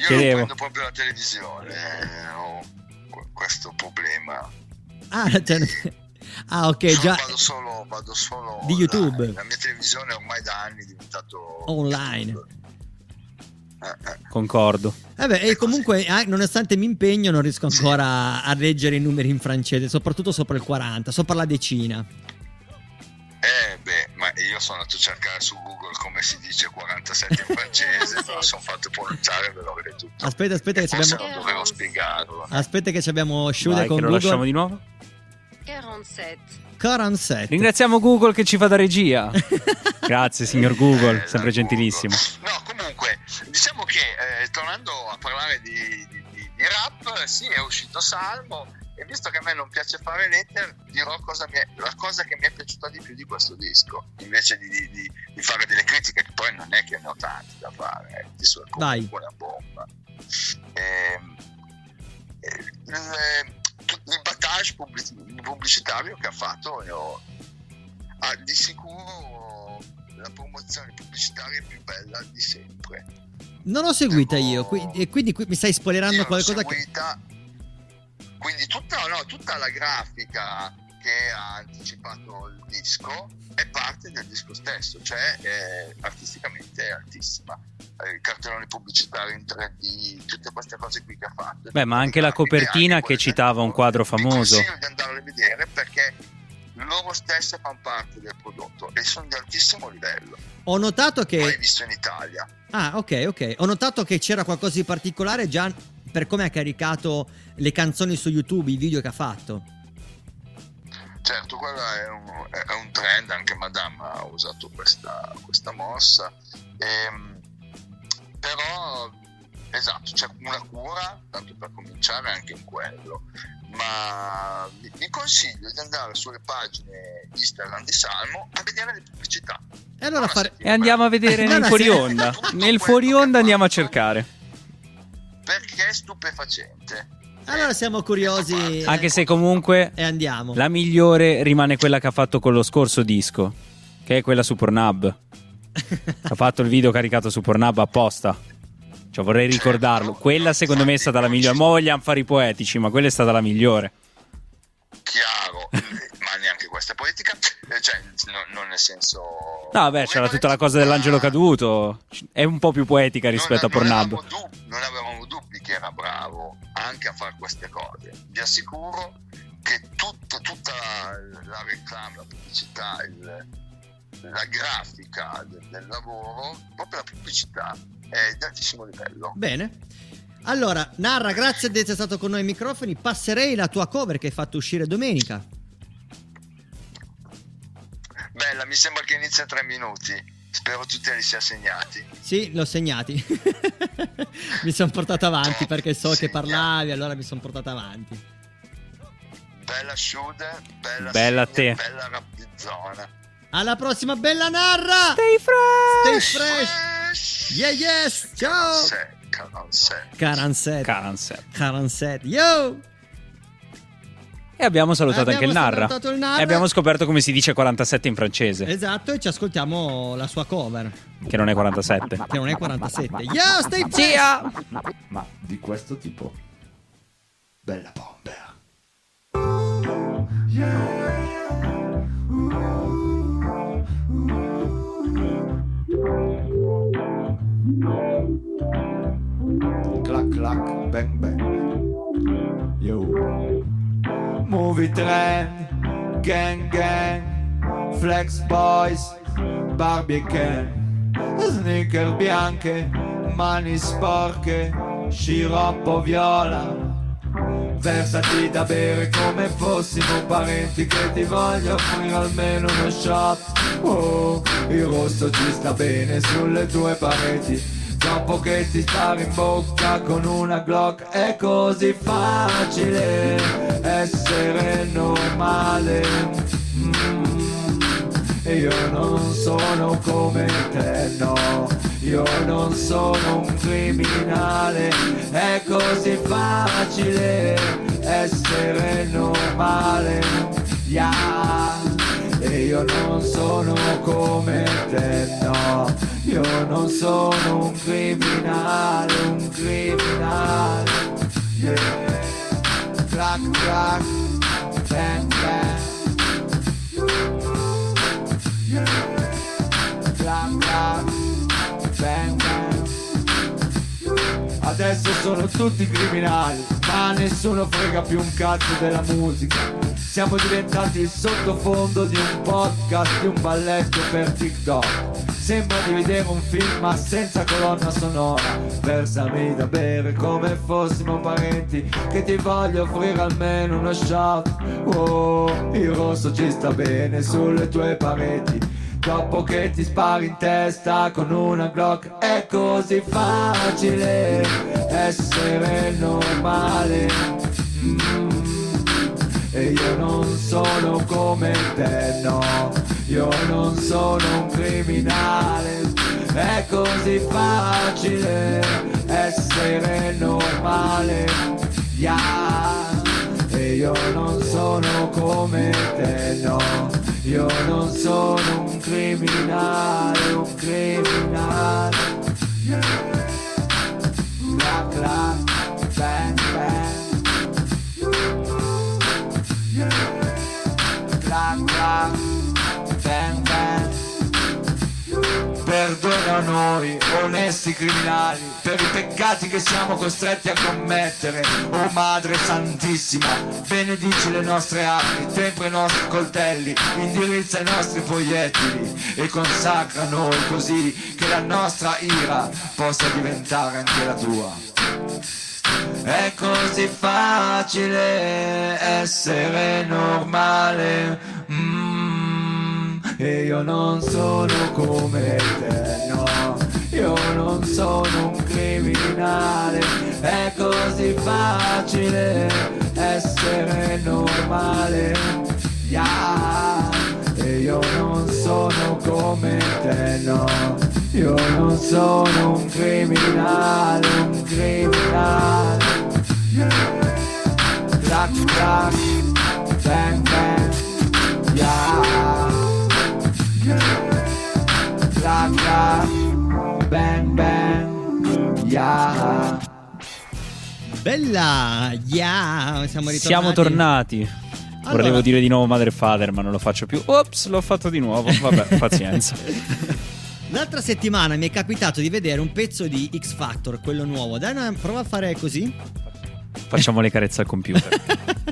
Io Chiedevo. prendo proprio la televisione, eh, ho que- questo problema. Ah, cioè- ah, ok, Solo- già Vado solo, vado solo Di online. YouTube. La mia televisione ormai da anni è diventato online. Eh, eh. Concordo. Vabbè, e comunque, ah, nonostante mi impegno, non riesco ancora a leggere i numeri in francese, soprattutto sopra il 40, sopra la decina. Eh beh, ma io sono andato a cercare su Google come si dice 47 in francese, me lo sono fatto pronunciare e ve l'ho detto. Aspetta, aspetta, che ci Forse abbiamo. non dovevo spiegarlo. Aspetta, che ci abbiamo Shuda Vai, con che lo Google. lasciamo di nuovo. 47. 47. Ringraziamo Google che ci fa da regia. Grazie, signor Google, Eh, sempre gentilissimo. No, comunque, diciamo che eh, tornando a parlare di, di- di- di rap, sì, è uscito Salmo e visto che a me non piace fare letter, dirò cosa mi è- la cosa che mi è piaciuta di più di questo disco, invece di, di- di- di fare delle critiche, che poi non è che ne ho tanti da fare, eh, è Vai. comunque una bomba. Ehm, eh, il, battage pubblic- pubblicitario che ha fatto ho- ha di sicuro la promozione pubblicitaria più bella di sempre. Non l'ho seguita io, qui- e quindi qui mi stai spoilerando Io qualcosa che. seguita, quindi tutta, no, tutta la grafica che ha anticipato il disco è parte del disco stesso, cioè è artisticamente è altissima. Eh, I cartelloni pubblicitari in 3D, tutte queste cose qui che ha fatto. Beh, ma anche la copertina che citava un quadro famoso. Consiglio di andarle a vedere perché loro stesse fanno parte del prodotto e sono di altissimo livello. Ho notato che. visto in Italia. Ah, ok, ok. Ho notato che c'era qualcosa di particolare già per come ha caricato le canzoni su YouTube, i video che ha fatto. Certo, quello è un, è un trend, anche Madame ha usato questa, questa mossa. Ehm, però, esatto, c'è una cura, tanto per cominciare anche in quello. Ma vi, vi consiglio di andare sulle pagine Instagram di Salmo a vedere le pubblicità. E allora fare. E andiamo a vedere nel fuori onda. Nel fuori onda andiamo a cercare. Perché è stupefacente. Allora siamo curiosi. Anche se comunque E andiamo. la migliore rimane quella che ha fatto con lo scorso disco, che è quella su Pornhub. ha fatto il video caricato su Pornhub apposta. Cioè vorrei ricordarlo. Quella secondo me è stata la migliore. Mo vogliamo fare i poetici, ma quella è stata la migliore. Chiaro, ma neanche questa è poetica, eh, cioè no- non nel senso... No, beh, c'era tutta la cosa dell'angelo caduto. È un po' più poetica rispetto a non, non Pornhub. non avevamo dubbi che era bravo anche a fare queste cose. Vi assicuro che tutta, tutta la, la reclama, la pubblicità, il- la grafica del, del lavoro, proprio la pubblicità è di altissimo livello. Bene. Allora, Narra, grazie di essere stato con noi ai microfoni. Passerei la tua cover che hai fatto uscire domenica. Bella, mi sembra che inizia tre minuti. Spero tutti li sia segnati. Sì, l'ho segnati. mi sono portato avanti perché so che parlavi, allora mi sono portato avanti. Bella Shude, bella, Bella a Signa, te. bella Rappizzona. Alla prossima, bella Narra! Stay fresh! Stay fresh! Yeah, yes! Ciao! Se, caranse. Caranset. Caranset. Caranset. Yo! E abbiamo salutato Abbiamo anche il Narra. il Narra. E abbiamo scoperto come si dice 47 in francese, Esatto, e ci ascoltiamo la sua cover, che non è 47. che non è 47. Yo, fresh! Zia! Ma di questo tipo. Bella bomber. Clac clac, bang bang. Yo. Movie trend, gang gang, flex boys, Barbie e Ken. Sneaker bianche, mani sporche, sciroppo viola. Versati da bere come fossimo parenti che ti voglio offrire almeno uno shot. Oh, il rosso ci sta bene sulle tue pareti. Dopo che ti spari in bocca con una Glock è così facile essere normale. Mm. E io non sono come te, no, io non sono un criminale, è così facile essere normale, yeah. E io non sono come te, no, io non sono un criminale, un criminale, yeah. Clac, clac, bang, bang. Adesso sono tutti criminali, ma nessuno frega più un cazzo della musica. Siamo diventati il sottofondo di un podcast, di un balletto per TikTok. Sembra di vedere un film ma senza colonna sonora. Versami da bere come fossimo parenti, che ti voglio offrire almeno uno shot. Oh, il rosso ci sta bene sulle tue pareti. Dopo che ti spari in testa con una Glock È così facile. Essere normale. Mm. E io non sono come te, no. Io non sono un criminale. È così facile. Essere normale. Yeah. E io non sono come te, no, io non sono un criminale, un criminale. Clac, clac, bang, bang. Clac, clac, Perdona noi, onesti criminali, per i peccati che siamo costretti a commettere. Oh Madre Santissima, benedici le nostre armi, tempra i nostri coltelli, indirizza i nostri proiettili e consacra noi così che la nostra ira possa diventare anche la tua. È così facile essere normale. E io non sono come te, no. Io non sono un criminale. È così facile essere normale. Yeah. E io non sono come te, no. Io non sono un criminale, un criminale. Clac, clac, bang, bang, yeah. Clac, bang, bang, yeah. Bella, yeah, siamo ritornati. Siamo tornati. Allora- Volevo dire di nuovo Madre e Father, ma non lo faccio più. Ops, l'ho fatto di nuovo. Vabbè, pazienza. L'altra settimana mi è capitato di vedere un pezzo di X Factor, quello nuovo. Dai, no, prova a fare così. Facciamo le carezze al computer.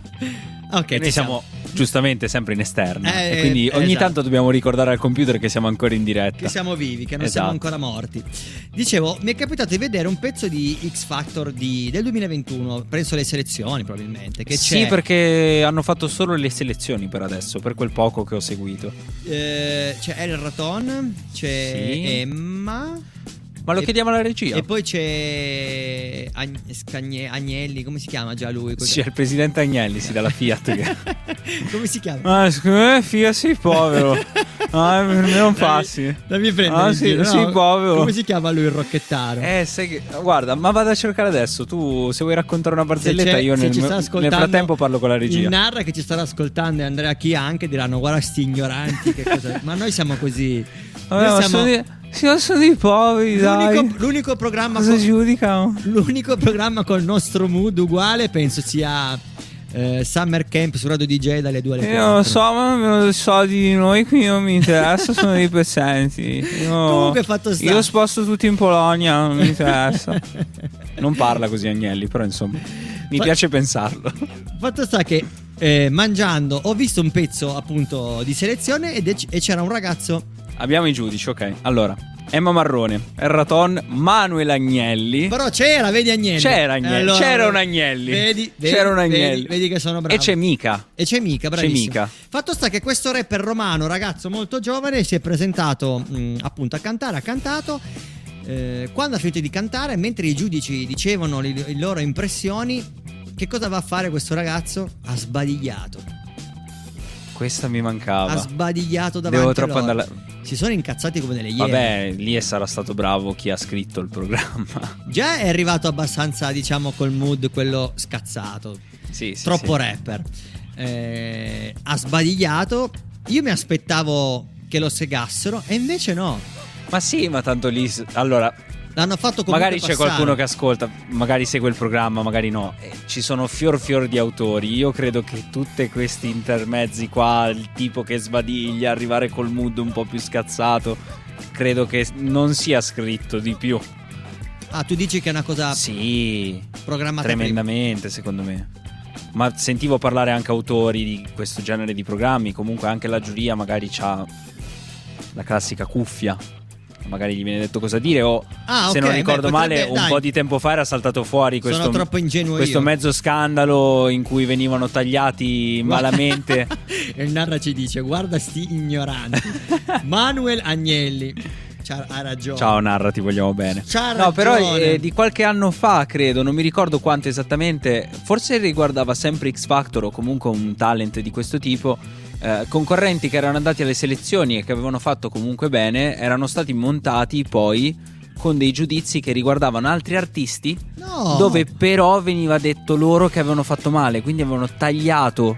Ok, Noi ci siamo giustamente sempre in esterno. Eh, e quindi ogni esatto. tanto dobbiamo ricordare al computer che siamo ancora in diretta. Che siamo vivi, che non Esatto. siamo ancora morti. Dicevo, mi è capitato di vedere un pezzo di X Factor di- del 2021, penso le selezioni probabilmente. Che Sì, perché hanno fatto solo le selezioni per adesso, per quel poco che ho seguito. eh, c'è El Raton, c'è Sì. Emma. Ma lo E- chiediamo alla regia. E poi c'è Agn- Scagne- Agnelli, come si chiama già lui? Sì, è il presidente Agnelli, sì, dalla Fiat. che... come si chiama? ah, scusa, Fiat, sì, povero. Ah, per me non passi. Dammi prendere Ah, sì, sì, no? povero. Come si chiama lui il rocchettaro? Eh, sai che. Guarda, ma vado a cercare adesso. Tu, se vuoi raccontare una barzelletta, io nel, nel frattempo parlo con la regia. Il Narra che ci starà ascoltando e Andrea Chia anche diranno guarda sti ignoranti che cosa... Ma noi siamo così Vabbè, Noi ma siamo- sì, sono dei poveri, dai. l'unico, l'unico programma Cosa con- giudicano? L'unico programma con il nostro mood uguale penso sia eh, Summer Camp su Radio DJ dalle 2 alle 4 Io non lo so, ma non so di noi qui non mi interessa, sono dei pezzenti. Io, Comunque fatto sta. Io sposto tutti in Polonia, non mi interessa. non parla così Agnelli, però insomma, mi Fa- piace pensarlo. Fatto sta che eh, mangiando ho visto un pezzo appunto di selezione ed e c'era un ragazzo Abbiamo i giudici, ok. Allora, Emma Marrone, Erraton, Manuel Agnelli. Però c'era, vedi Agnelli. C'era Agnelli, Allora, c'era un Agnelli. Vedi, vedi, c'era un vedi, Agnelli. vedi che sono bravo. E c'è Mica. E c'è Mica, bravissimo. Mica. Fatto sta che questo rapper romano, ragazzo molto giovane, si è presentato mh, appunto a cantare, ha cantato. Eh, quando ha finito di cantare, mentre i giudici dicevano le, le loro impressioni, che cosa va a fare questo ragazzo? Ha sbadigliato. Questa mi mancava. Ha sbadigliato davanti Devo troppo loro. andare. Si sono incazzati come delle iene. Vabbè, lì è- sarà stato bravo chi ha scritto il programma. Già è arrivato abbastanza, diciamo, col mood quello scazzato. Sì, sì, Troppo sì. rapper. Eh, ha sbadigliato. Io mi aspettavo che lo segassero e invece no. Ma sì, ma tanto lì. Allora, L'hanno fatto comunque magari c'è passare. qualcuno che ascolta, magari segue il programma, magari no. Eh, ci sono fior fior di autori. Io credo che tutti questi intermezzi qua, il tipo che sbadiglia, arrivare col mood un po' più scazzato, credo che non sia scritto di più. Ah, tu dici che è una cosa Sì, programmata tremendamente, secondo me. Ma sentivo parlare anche autori di questo genere di programmi. Comunque anche la giuria magari ha la classica cuffia. Magari gli viene detto cosa dire. O Ah, se ok, non beh, ricordo potrebbe- male, un dai. po' di tempo fa era saltato fuori questo, questo mezzo scandalo in cui venivano tagliati malamente. e il narra ci dice: Guarda sti ignoranti. Manuel Agnelli. Ha ragione. Ciao Narra, ti vogliamo bene. C'ha No, però ragione. eh, di qualche anno fa, credo, non mi ricordo quanto esattamente, forse riguardava sempre X Factor o comunque un talent di questo tipo. Eh, concorrenti che erano andati alle selezioni e che avevano fatto comunque bene erano stati montati poi con dei giudizi che riguardavano altri artisti No. dove però veniva detto loro che avevano fatto male, quindi avevano tagliato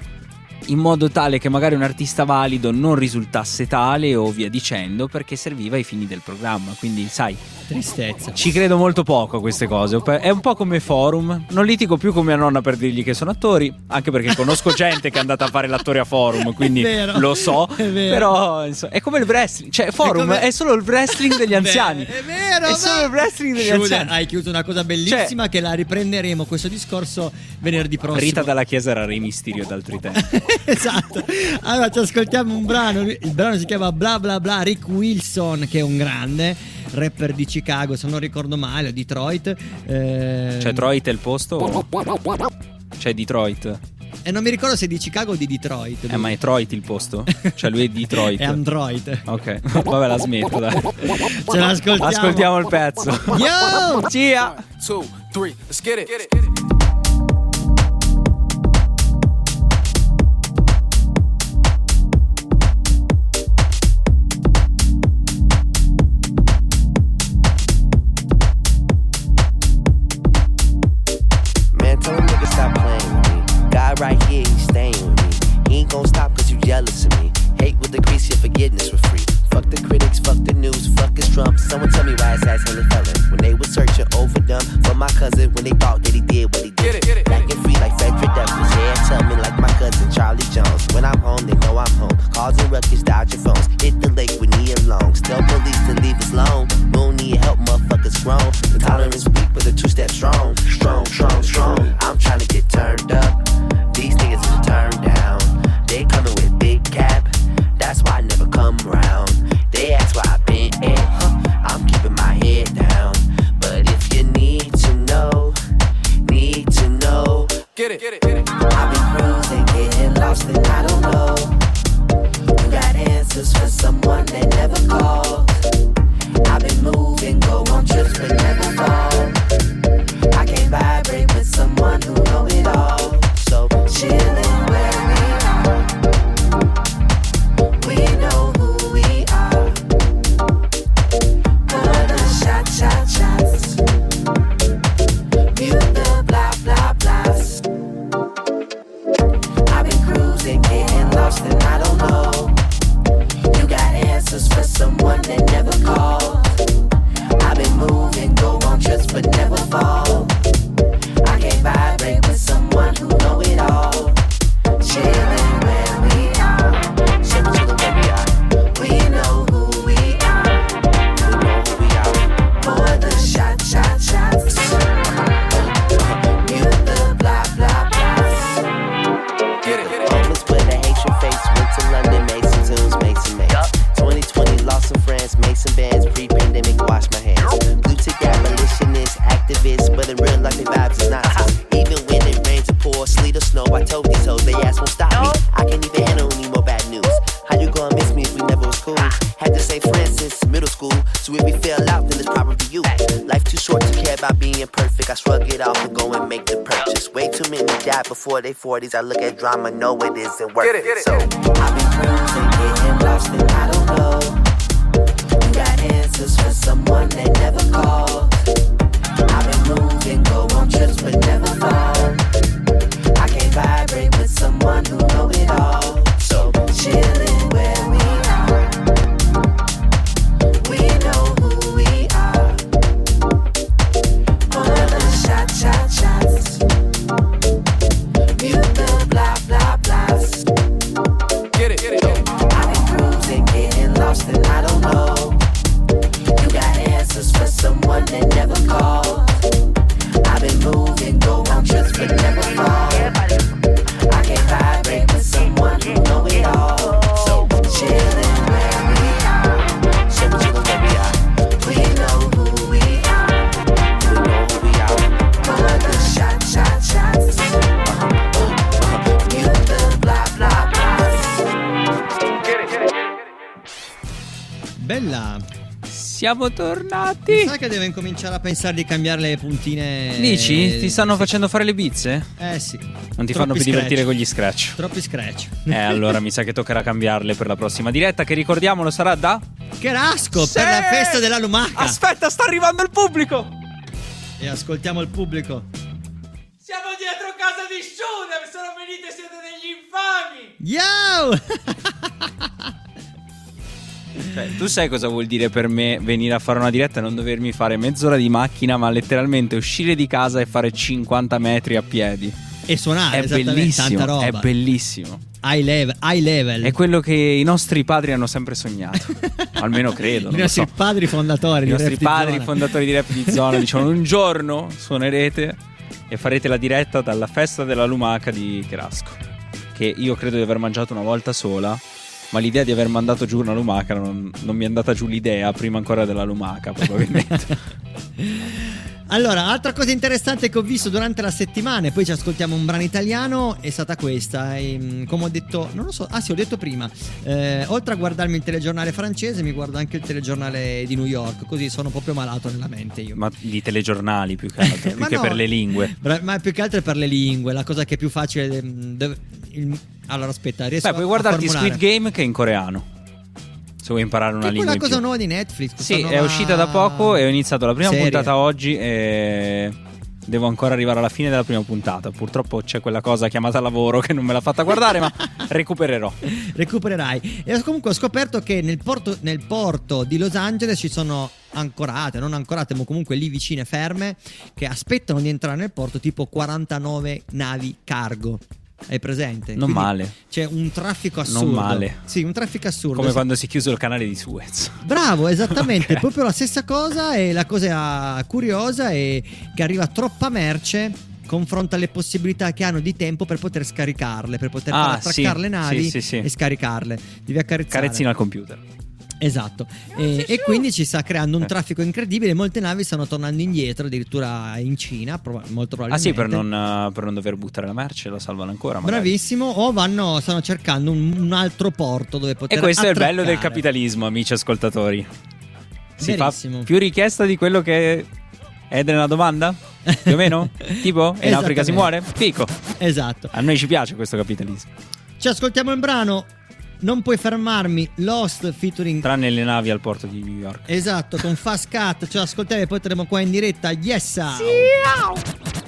in modo tale che magari un artista valido non risultasse tale o via dicendo perché serviva ai fini del programma. Quindi, sai, Tristezza. ci credo molto poco a queste cose. È un po' come forum. Non litigo più con mia nonna per dirgli che sono attori, anche perché conosco gente che è andata a fare l'attore a forum, quindi È vero. lo so. È. Però insomma, è come il wrestling. Cioè, forum è, come- solo il wrestling degli anziani. Beh, è vero, È beh. solo il wrestling degli Scusa, anziani. hai chiuso una cosa bellissima che la riprenderemo questo discorso venerdì prossimo. Rita dalla Chiesa era Re Mysterio d'altri tempi. esatto. Allora ci ascoltiamo un brano. Il brano si chiama Bla Bla Bla. Rick Wilson, che è un grande rapper di Chicago, se non ricordo male, o Detroit. Eh, Cioè, Detroit è il posto? C'è Detroit. E non mi ricordo se è di Chicago o di Detroit. Eh, ma è Detroit il posto? Cioè, lui è Detroit. È Android. Ok, vabbè, la smetto. Dai. Ce l'ascoltiamo. Ascoltiamo il pezzo. Yo! Cia! two, three, let's get it. Man, they 40s. I look at drama, no, it isn't worth it. So I've been Siamo tornati. Sai che devo incominciare a pensare di cambiare le puntine. Dici? Ti stanno Sì. facendo fare le bizze? Eh sì. Non ti Troppi fanno più scratch. divertire con gli scratch. Troppi scratch. Eh, allora mi sa che toccherà cambiarle per la prossima diretta, che ricordiamolo sarà da... Che rasco per la festa della lumaca. Aspetta, sta arrivando il pubblico! E ascoltiamo il pubblico. Siamo dietro casa di Shudem, sono venite siete degli infami! Yo! Cioè, tu sai cosa vuol dire per me venire a fare una diretta e non dovermi fare mezz'ora di macchina, ma letteralmente uscire di casa e fare 50 metri a piedi. E suonare, È bellissimo, tanta roba. è bellissimo. High level, high level. È quello che i nostri padri hanno sempre sognato. Almeno credo. I nostri so. padri fondatori I di nostri Rap di padri Zona. fondatori di Rap di Zona dicevano un giorno suonerete e farete la diretta dalla festa della lumaca di Cherasco. Che io credo di aver mangiato una volta sola. Ma l'idea di aver mandato giù una lumaca non, non mi è andata giù l'idea prima ancora della lumaca, probabilmente. Allora, altra cosa interessante che ho visto durante la settimana, e poi ci ascoltiamo un brano italiano, è stata questa. E, mm, come ho detto, non lo so, ah sì, ho detto prima, eh, oltre a guardarmi il telegiornale francese, mi guardo anche il telegiornale di New York, così sono proprio malato nella mente io. Ma di telegiornali più che altro, più Ma che no, per le lingue. Ma più che altro è per le lingue, la cosa che è più facile. Il- allora, aspetta, riesco Beh, puoi guardarti formulare. Squid Game che è in coreano. Se vuoi imparare una Che è lingua quella in cosa nuova di Netflix. Sì, è nuova uscita da poco e ho iniziato la prima serie. puntata oggi e devo ancora arrivare alla fine della prima puntata. Purtroppo c'è quella cosa chiamata lavoro che non me l'ha fatta guardare, ma recupererò. recupererai. E comunque ho scoperto che nel porto, nel porto di Los Angeles ci sono ancorate, non ancorate, ma comunque lì vicine ferme, che aspettano di entrare nel porto tipo 49 navi cargo. Hai presente? Non Quindi male. C'è un traffico assurdo. Non male. Sì, un traffico assurdo. Come quando si è chiuso il canale di Suez. Bravo, esattamente, Ok. proprio la stessa cosa e la cosa curiosa è che arriva troppa merce confronto alle possibilità che hanno di tempo per poter scaricarle, per poter Ah, far attraccare sì, le navi sì, sì, sì. e scaricarle. Devi accarezzare. Carezzino al computer. Esatto, e, e quindi ci sta creando Eh. un traffico incredibile. Molte navi stanno tornando indietro, addirittura in Cina, proba- molto Ah probabilmente. sì, per non, eh, per non dover buttare la merce la salvano ancora. magari. Bravissimo, o vanno, stanno cercando un, un altro porto dove poter E questo è il bello del attraccare. capitalismo, amici ascoltatori. Si Verissimo. fa più richiesta di quello che è nella domanda? Più o meno? tipo? E in Africa si muore? Fico. Esatto. A noi ci piace questo capitalismo. Ci ascoltiamo il brano. Non puoi fermarmi. Lost featuring. Tranne le navi al porto di New York. Esatto, con Fast Cut. Ce l'ascoltiamo e poi terremo qua in diretta. Yes! Hey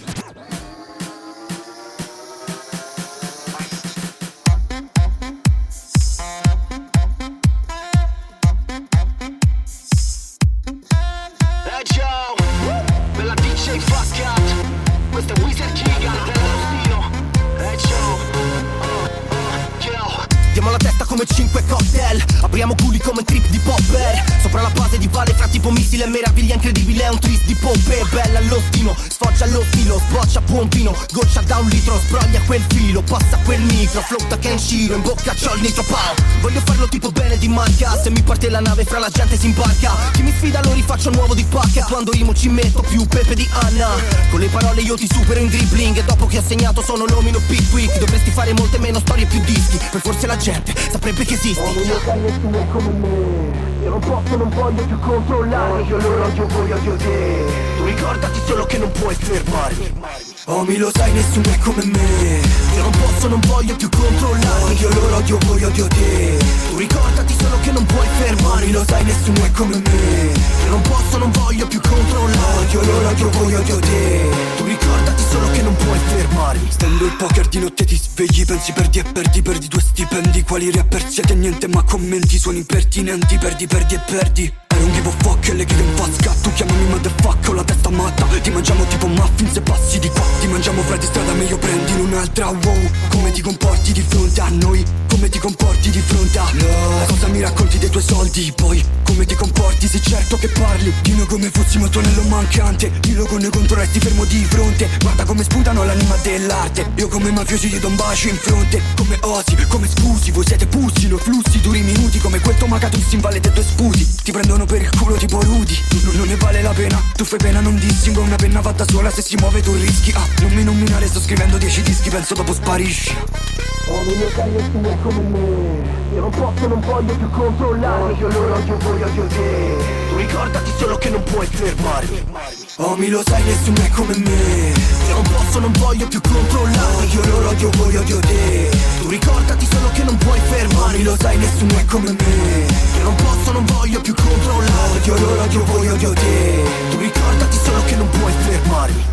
Sboccia pompino, goccia da un litro Sbroglia quel filo, passa quel micro Flow da Kenshiro, in bocca c'ho il nitro pow Voglio farlo tipo bene di marca Se mi parte la nave fra la gente si imbarca. Chi mi sfida lo rifaccio nuovo di pacca Quando rimo ci metto più pepe di Anna. Con le parole io ti supero in dribbling E dopo che ho segnato sono l'omino Pickwick. Dovresti fare molte meno storie e più dischi Per forse la gente saprebbe che esisti. Nessuno è come me Io non posso, non voglio più controllare Io l'orologio voglio io te. Tu ricordati solo che non puoi fermarmi Oh mi lo sai nessuno è come me. Io non posso, non voglio più controllare. Odio loro, odio voi, odio te. Tu ricordati solo che non puoi fermarmi Lo sai nessuno è come me. Io non posso, non voglio più controllare. Odio loro, odio voi, odio te. Tu ricordati solo che non puoi fermarmi Stendo il poker di notte ti svegli Pensi perdi e perdi, perdi due stipendi. Quali rapper siete? Niente ma commenti Suoni impertinenti, perdi, perdi e perdi. I don't give a fuck e le grida in faccia Tu chiamami motherfucker ho la testa matta. Ti mangiamo tipo muffin se passi di qua. Ti mangiamo fra di strada meglio prendi un'altra. Wow, come ti comporti di fronte a noi? Come ti comporti di fronte a loro Cosa mi racconti dei tuoi soldi poi? Come ti comporti? Se certo che parli Dillo come fossimo tonello mancante. Dillo con i controresti fermo di fronte. Guarda come sputano l'anima dell'arte. Io come mafiosi gli do un bacio in fronte. Come osi, come scusi Voi siete pussi, noi flussi. Duri minuti Come quel tomacatus in valle dei tuoi sputi Ti prendono per il culo Rudy non, non ne vale la pena. Tu fai pena, non distingo Una penna fatta sola. Se si muove tu rischi. Ah, non mi nominare, sto scrivendo 10 dischi Penso dopo sparisci. Oh mi lo sai nessuno è come me. Io non posso, non voglio più controllare. Odio loro, odio voi, odio te ricordati solo che non puoi fermarmi. Oh mi lo sai nessuno è come me. Io non posso, non voglio più controllare. Odio loro, odio voi, odio te. Tu ricordati solo che non puoi Oh fermarmi. Mi lo sai nessuno è come me. Io non posso, non voglio più controllare. Odio loro, odio voi, odio te. Tu ricordati solo che non puoi fermarmi.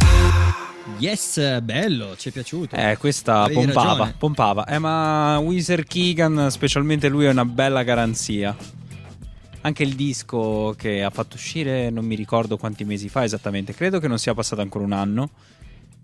Yes, bello, ci è piaciuto. Eh, questa Avevi pompava, ragione. pompava. Eh, ma Wizard Keegan, specialmente lui, è una bella garanzia. Anche il disco che ha fatto uscire, non mi ricordo quanti mesi fa esattamente, credo che non sia passato ancora un anno.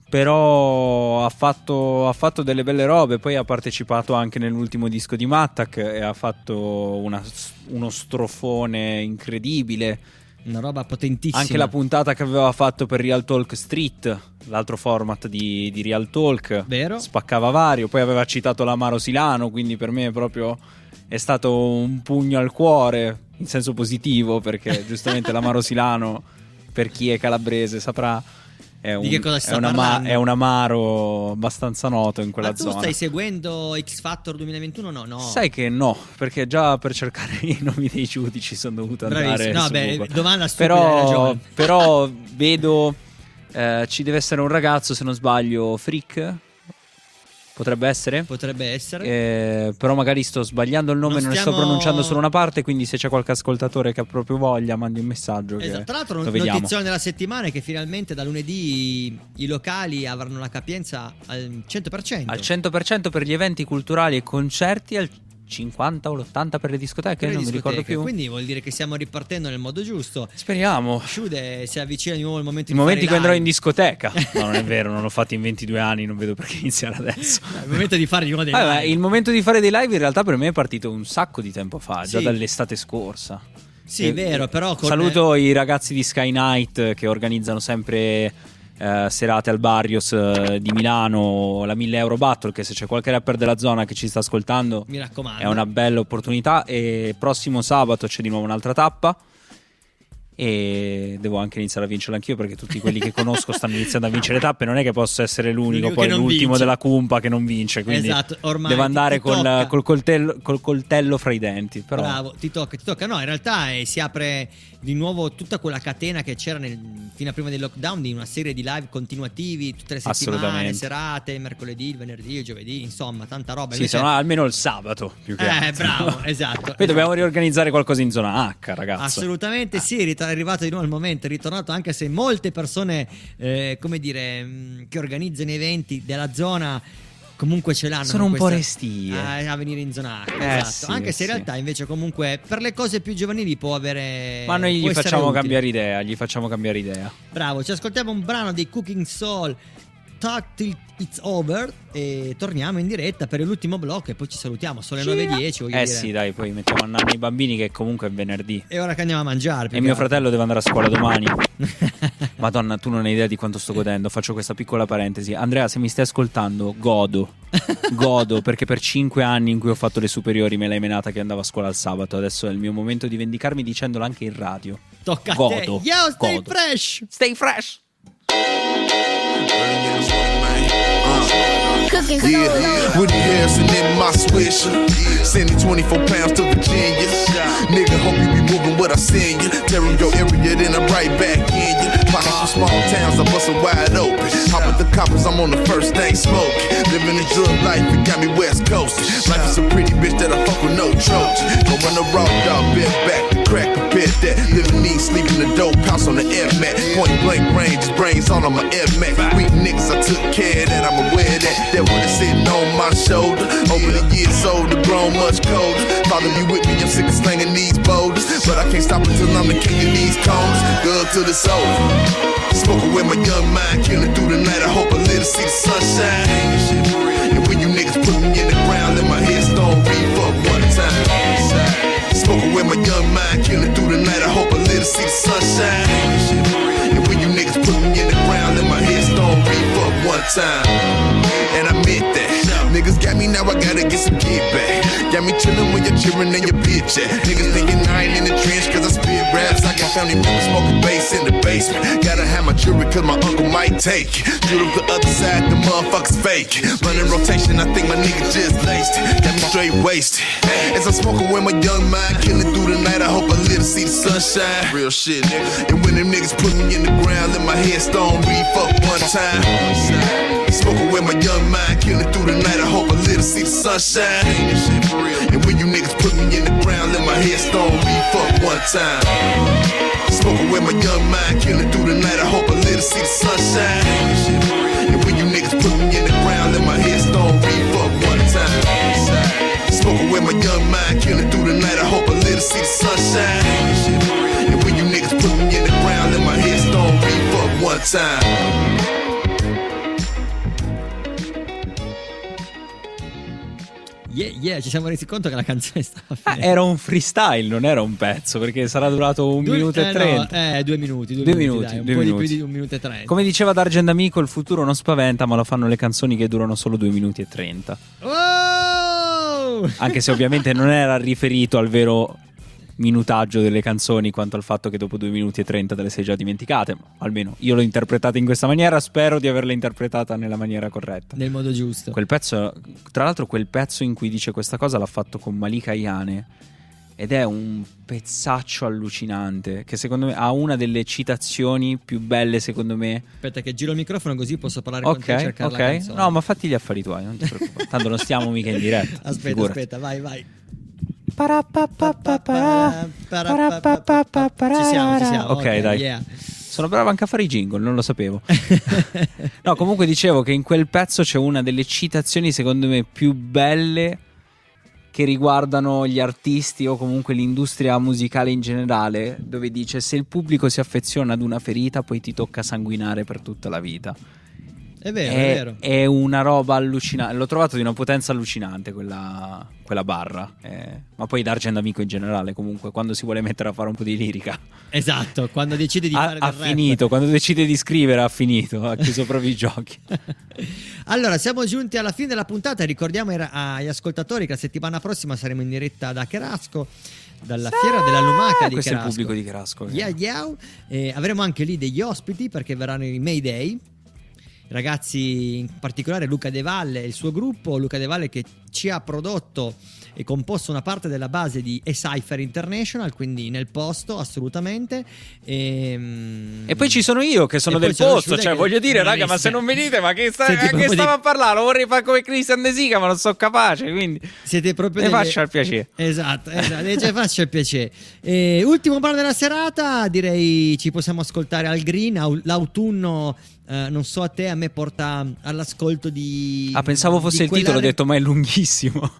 Però ha fatto, ha fatto delle belle robe. Poi ha partecipato anche nell'ultimo disco di Mattak e ha fatto una- uno strofone incredibile. Una roba potentissima. Anche la puntata che aveva fatto per Real Talk Street, l'altro format di, di Real Talk, Vero. spaccava vario. Poi aveva citato l'Amaro Silano, quindi per me proprio è stato un pugno al cuore, in senso positivo, perché giustamente l'Amaro Silano, per chi è calabrese, saprà. È un, Di che cosa è sta un ama- parlando? è un amaro abbastanza noto in quella Ma tu zona. stai seguendo X Factor 2021? No, no. Sai che no, perché già per cercare i nomi dei giudici sono dovuto andare. No, beh, domanda stupida, però, però vedo eh, ci deve essere un ragazzo, se non sbaglio, Frick. Potrebbe essere? Potrebbe essere. Eh, però magari sto sbagliando il nome, Non non, ne sto stiamo- pronunciando solo una parte, quindi se c'è qualche ascoltatore che ha proprio voglia, mandi un messaggio. Esatto. Tra l'altro, not- notizione della settimana è che finalmente da lunedì i, i locali avranno la capienza al 100%. Al 100% per gli eventi culturali e concerti, al 50 o l'80 per le discoteche, Per le non mi ricordo discoteche. più. Quindi vuol dire che stiamo ripartendo nel modo giusto. Speriamo. Sciude si avvicina di nuovo il momento I di momenti in cui andrò in discoteca. No, non è vero, non l'ho fatto in 22 anni, non vedo perché iniziare adesso. Il momento di fare di uno dei Vabbè, live. il momento di fare dei live in realtà per me è partito un sacco di tempo fa, già Sì. dall'estate scorsa. Sì, Eh, vero, però con- Saluto i ragazzi di Sky Night che organizzano sempre eh, serate al Barrios eh, di Milano, la 1000 Euro Battle, che se c'è qualche rapper della zona che ci sta ascoltando Mi raccomando. è una bella opportunità e prossimo sabato c'è di nuovo un'altra tappa. E devo anche iniziare a vincerla anch'io perché tutti quelli che conosco stanno iniziando a vincere tappe. Non è che posso essere l'unico, poi l'ultimo vince. della cumpa che non vince. Quindi Esatto, ormai devo andare col, col coltello, col coltello fra i denti. Però Bravo, ti tocca, ti tocca. No, in realtà eh, si apre di nuovo tutta quella catena che c'era nel- fino a prima del lockdown di una serie di live continuativi tutte le settimane, serate, mercoledì, il venerdì, il giovedì, insomma, tanta roba. sì, Invece- se no almeno il sabato. Più che Eh, altro. bravo, esatto. Poi dobbiamo riorganizzare qualcosa in zona H, ragazzi. Assolutamente sì, è arrivato di nuovo il momento, è ritornato anche se molte persone, eh, come dire, mh, che organizzano eventi della zona comunque ce l'hanno. Sono un po' questa- restie. a, a venire in zona H, Eh, esatto. sì, anche se in sì. realtà invece comunque per le cose più giovanili può avere... Ma noi gli facciamo utile. cambiare idea, gli facciamo cambiare idea. Bravo, ci ascoltiamo un brano dei Cooking Soul. Talk till it's over e torniamo in diretta per l'ultimo blocco e poi ci salutiamo. Sono le 9.10. voglio Eh dire. sì, dai, poi mettiamo a nanni i bambini che comunque è venerdì. E ora che andiamo a mangiare. E mio altro. fratello deve andare a scuola domani. Madonna, tu non hai idea di quanto sto godendo. Faccio questa piccola parentesi. Andrea, se mi stai ascoltando, godo. Godo perché per cinque anni in cui ho fatto le superiori me l'hai menata che andavo a scuola il sabato. Adesso è il mio momento di vendicarmi dicendolo anche in radio. Tocca a godo. te. Yo, stay godo. fresh. Stay fresh. Burn yeah, Woody Harrison in my swisher. Sending 24 pounds to Virginia. Nigga, hope you be moving what I send you. Tearing your area, then I'm right back in you. House was small towns, I bust it wide open. Hop with the coppers, I'm on the first thing smoking. Living a drug life, it got me West Coast. Life is a pretty bitch that I fuck with no Trojan. Go run the raw dog, bent back, the crack, compare that. Living neat, sleep in the dope house on the air mat. Point blank range, brains all on my air mat. Weak niggas, I took care of that, I'm aware that. That one is sitting on my shoulder. Over the years, older, grown much colder. Father be with me, I'm sick of slanging these boulders. But I can't stop until I'm the king of these cones. Good till it's over. Smoking with my young mind, killing through the night. I hope I live to see the sunshine. And when you niggas put me in the ground, let my headstone reef up one time. Smoking with my young mind, killing through the night. I hope I live to see the sunshine. And when you niggas put me one time. And I meant that. Niggas got me now, I gotta get some get back. Got me chillin' when you're cheering and your bitch at. Niggas thinking I ain't in the trench cause I spit raps. I got family members smoking bass in the basement. Gotta have my jewelry cause my uncle might take. Drill up the other side, the motherfuckers fake. Running rotation, I think my nigga just laced. it. Got me straight wasted. As I'm smoking with my young mind, killing through the night, I hope I live to see the sunshine. Real shit, nigga. And when them niggas put me in the ground, let my headstone reef up one time. Smoking with my young mind, killing through the night. I hope I live to see the sunshine. And when you niggas put me in the ground, let my headstone reef up one time. Smoking with my young mind, killing through the night. I hope I live to see the sunshine. And when you niggas put me in the ground, let my headstone reef up one time. Smoking with my young mind, killing through the night. I hope I live to see the sunshine. And when you niggas put me in the ground, let my headstone reef up one time. Yeah, yeah, ci siamo resi conto che la canzone stava Ah, finendo. era un freestyle, non era un pezzo, perché sarà durato un Due- minuto eh, e no, trenta. eh, due minuti, due, Due minuti, minuti, dai, un due po' di minuti. più di un minuto e trenta. Come diceva D'Argent Amico, il futuro non spaventa, ma lo fanno le canzoni che durano solo due minuti e trenta. Oh! Anche se ovviamente non era riferito al vero minutaggio delle canzoni quanto al fatto che dopo due minuti e trenta te le sei già dimenticate. Ma almeno io l'ho interpretata in questa maniera, spero di averla interpretata nella maniera corretta. Nel modo giusto. Quel pezzo, tra l'altro, quel pezzo in cui dice questa cosa l'ha fatto con Malika Iane. Ed è un pezzaccio allucinante. Che secondo me ha una delle citazioni più belle, secondo me. Aspetta che giro il microfono così posso parlare con te Ok, cercare la ok. canzone. No, ma fatti gli affari tuoi, non ti preoccupare. Tanto non stiamo mica in diretta. Aspetta, figurati. aspetta, vai, vai. Ci siamo, ci siamo. Ok, dai. Sono bravo anche a fare i jingle, non lo sapevo. no, comunque dicevo che in quel pezzo c'è una delle citazioni, secondo me, più belle che riguardano gli artisti o comunque l'industria musicale in generale, dove dice se il pubblico si affeziona ad una ferita, poi ti tocca sanguinare per tutta la vita. È vero, è, vero. è una roba allucinante. L'ho trovato di una potenza allucinante quella, quella barra. Eh, ma poi D'Argent Amico in generale, comunque, quando si vuole mettere a fare un po' di lirica. Esatto, quando decide di Ha, fare ha del rap. finito, quando decide di scrivere ha finito, ha chiuso proprio i giochi. Allora, siamo giunti alla fine della puntata. Ricordiamo agli ascoltatori che la settimana prossima saremo in diretta da Cherasco, dalla Fiera della Lumaca di Questo è il Cherasco. pubblico di Cherasco. Yeah, yeah. Avremo anche lì degli ospiti perché verranno i Mayday. Ragazzi, in particolare Luca De Valle e il suo gruppo, Luca De Valle che ci ha prodotto e composto una parte della base di E-Cypher International, quindi nel posto assolutamente. E, E poi ci sono io che sono E del posto, cioè voglio dire, raga, ma se non venite, ma che, sta, Siete che stavo dei- a parlare? Vorrei fare come Christian De Sica, ma non sono capace, quindi Siete proprio ne delle- faccia il piacere. Esatto, esatto, e ci faccia il piacere. E, ultimo brano della serata, direi ci possiamo ascoltare al green, au- l'autunno, eh, non so a te, a me porta all'ascolto di... Ah, pensavo fosse il titolo, ho detto, ma è lunghissimo.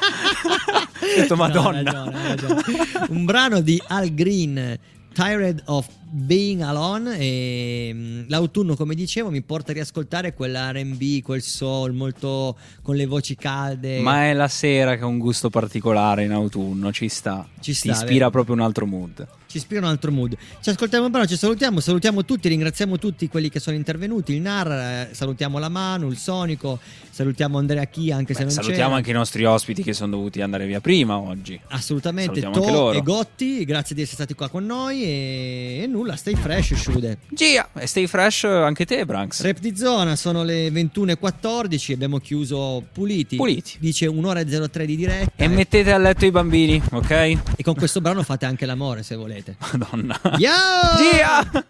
ho detto, No, madonna. ragione, hai ragione. Un brano di Al Green, Tired of Being Alone. E, mm, l'autunno, come dicevo, mi porta a riascoltare quell'RB, quel soul molto con le voci calde. Ma è la sera che ha un gusto particolare in autunno, ci sta. Ci Ti sta, ispira vero. proprio un altro mood. Ci ispira un altro mood. Ci ascoltiamo un brano, ci salutiamo, salutiamo tutti, ringraziamo tutti quelli che sono intervenuti, il NAR, eh, salutiamo la Manu, il Sonico, salutiamo Andrea Chia anche se non Salutiamo c'era. anche i nostri ospiti che sono dovuti andare via prima oggi. Assolutamente, Salutiamo To e Gotti, grazie di essere stati qua con noi e, e nulla, stay fresh, Shude. Gia, e stay fresh anche te, Branks. Rap di zona, sono le 21.14, abbiamo chiuso puliti. Puliti. Dice un'ora e 03 di diretta. E mettete a letto i bambini, ok? E con questo brano fate anche l'amore se volete. Madonna. Yo! Gia!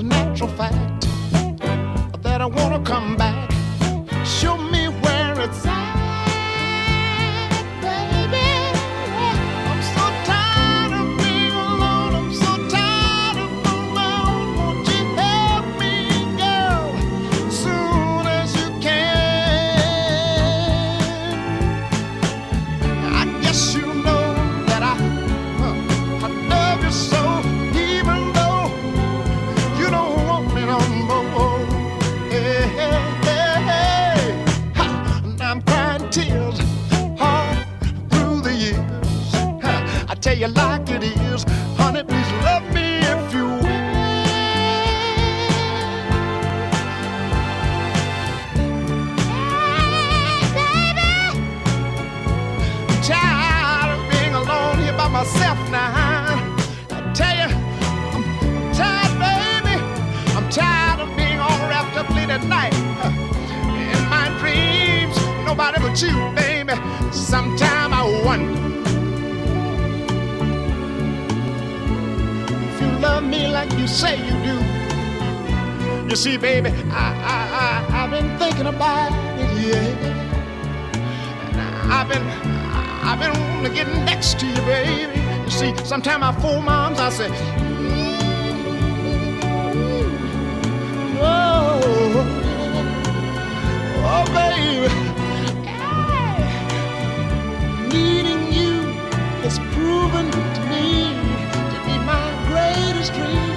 a natural fact that I wanna come back. Tell you like it is, honey, please love me if you will. I'm tired of being alone here by myself now. I tell you, I'm tired, baby. I'm tired of being all wrapped up late at night. In my dreams, nobody but you, baby. Sometime I wonder love me like you say you do. You see, baby, I, I, I, I've been thinking about it, yeah. I've been, I've been wanting to get next to you, baby. You see, sometimes I fool my arms, I say, oh, oh, baby. Needing you is proven his dream.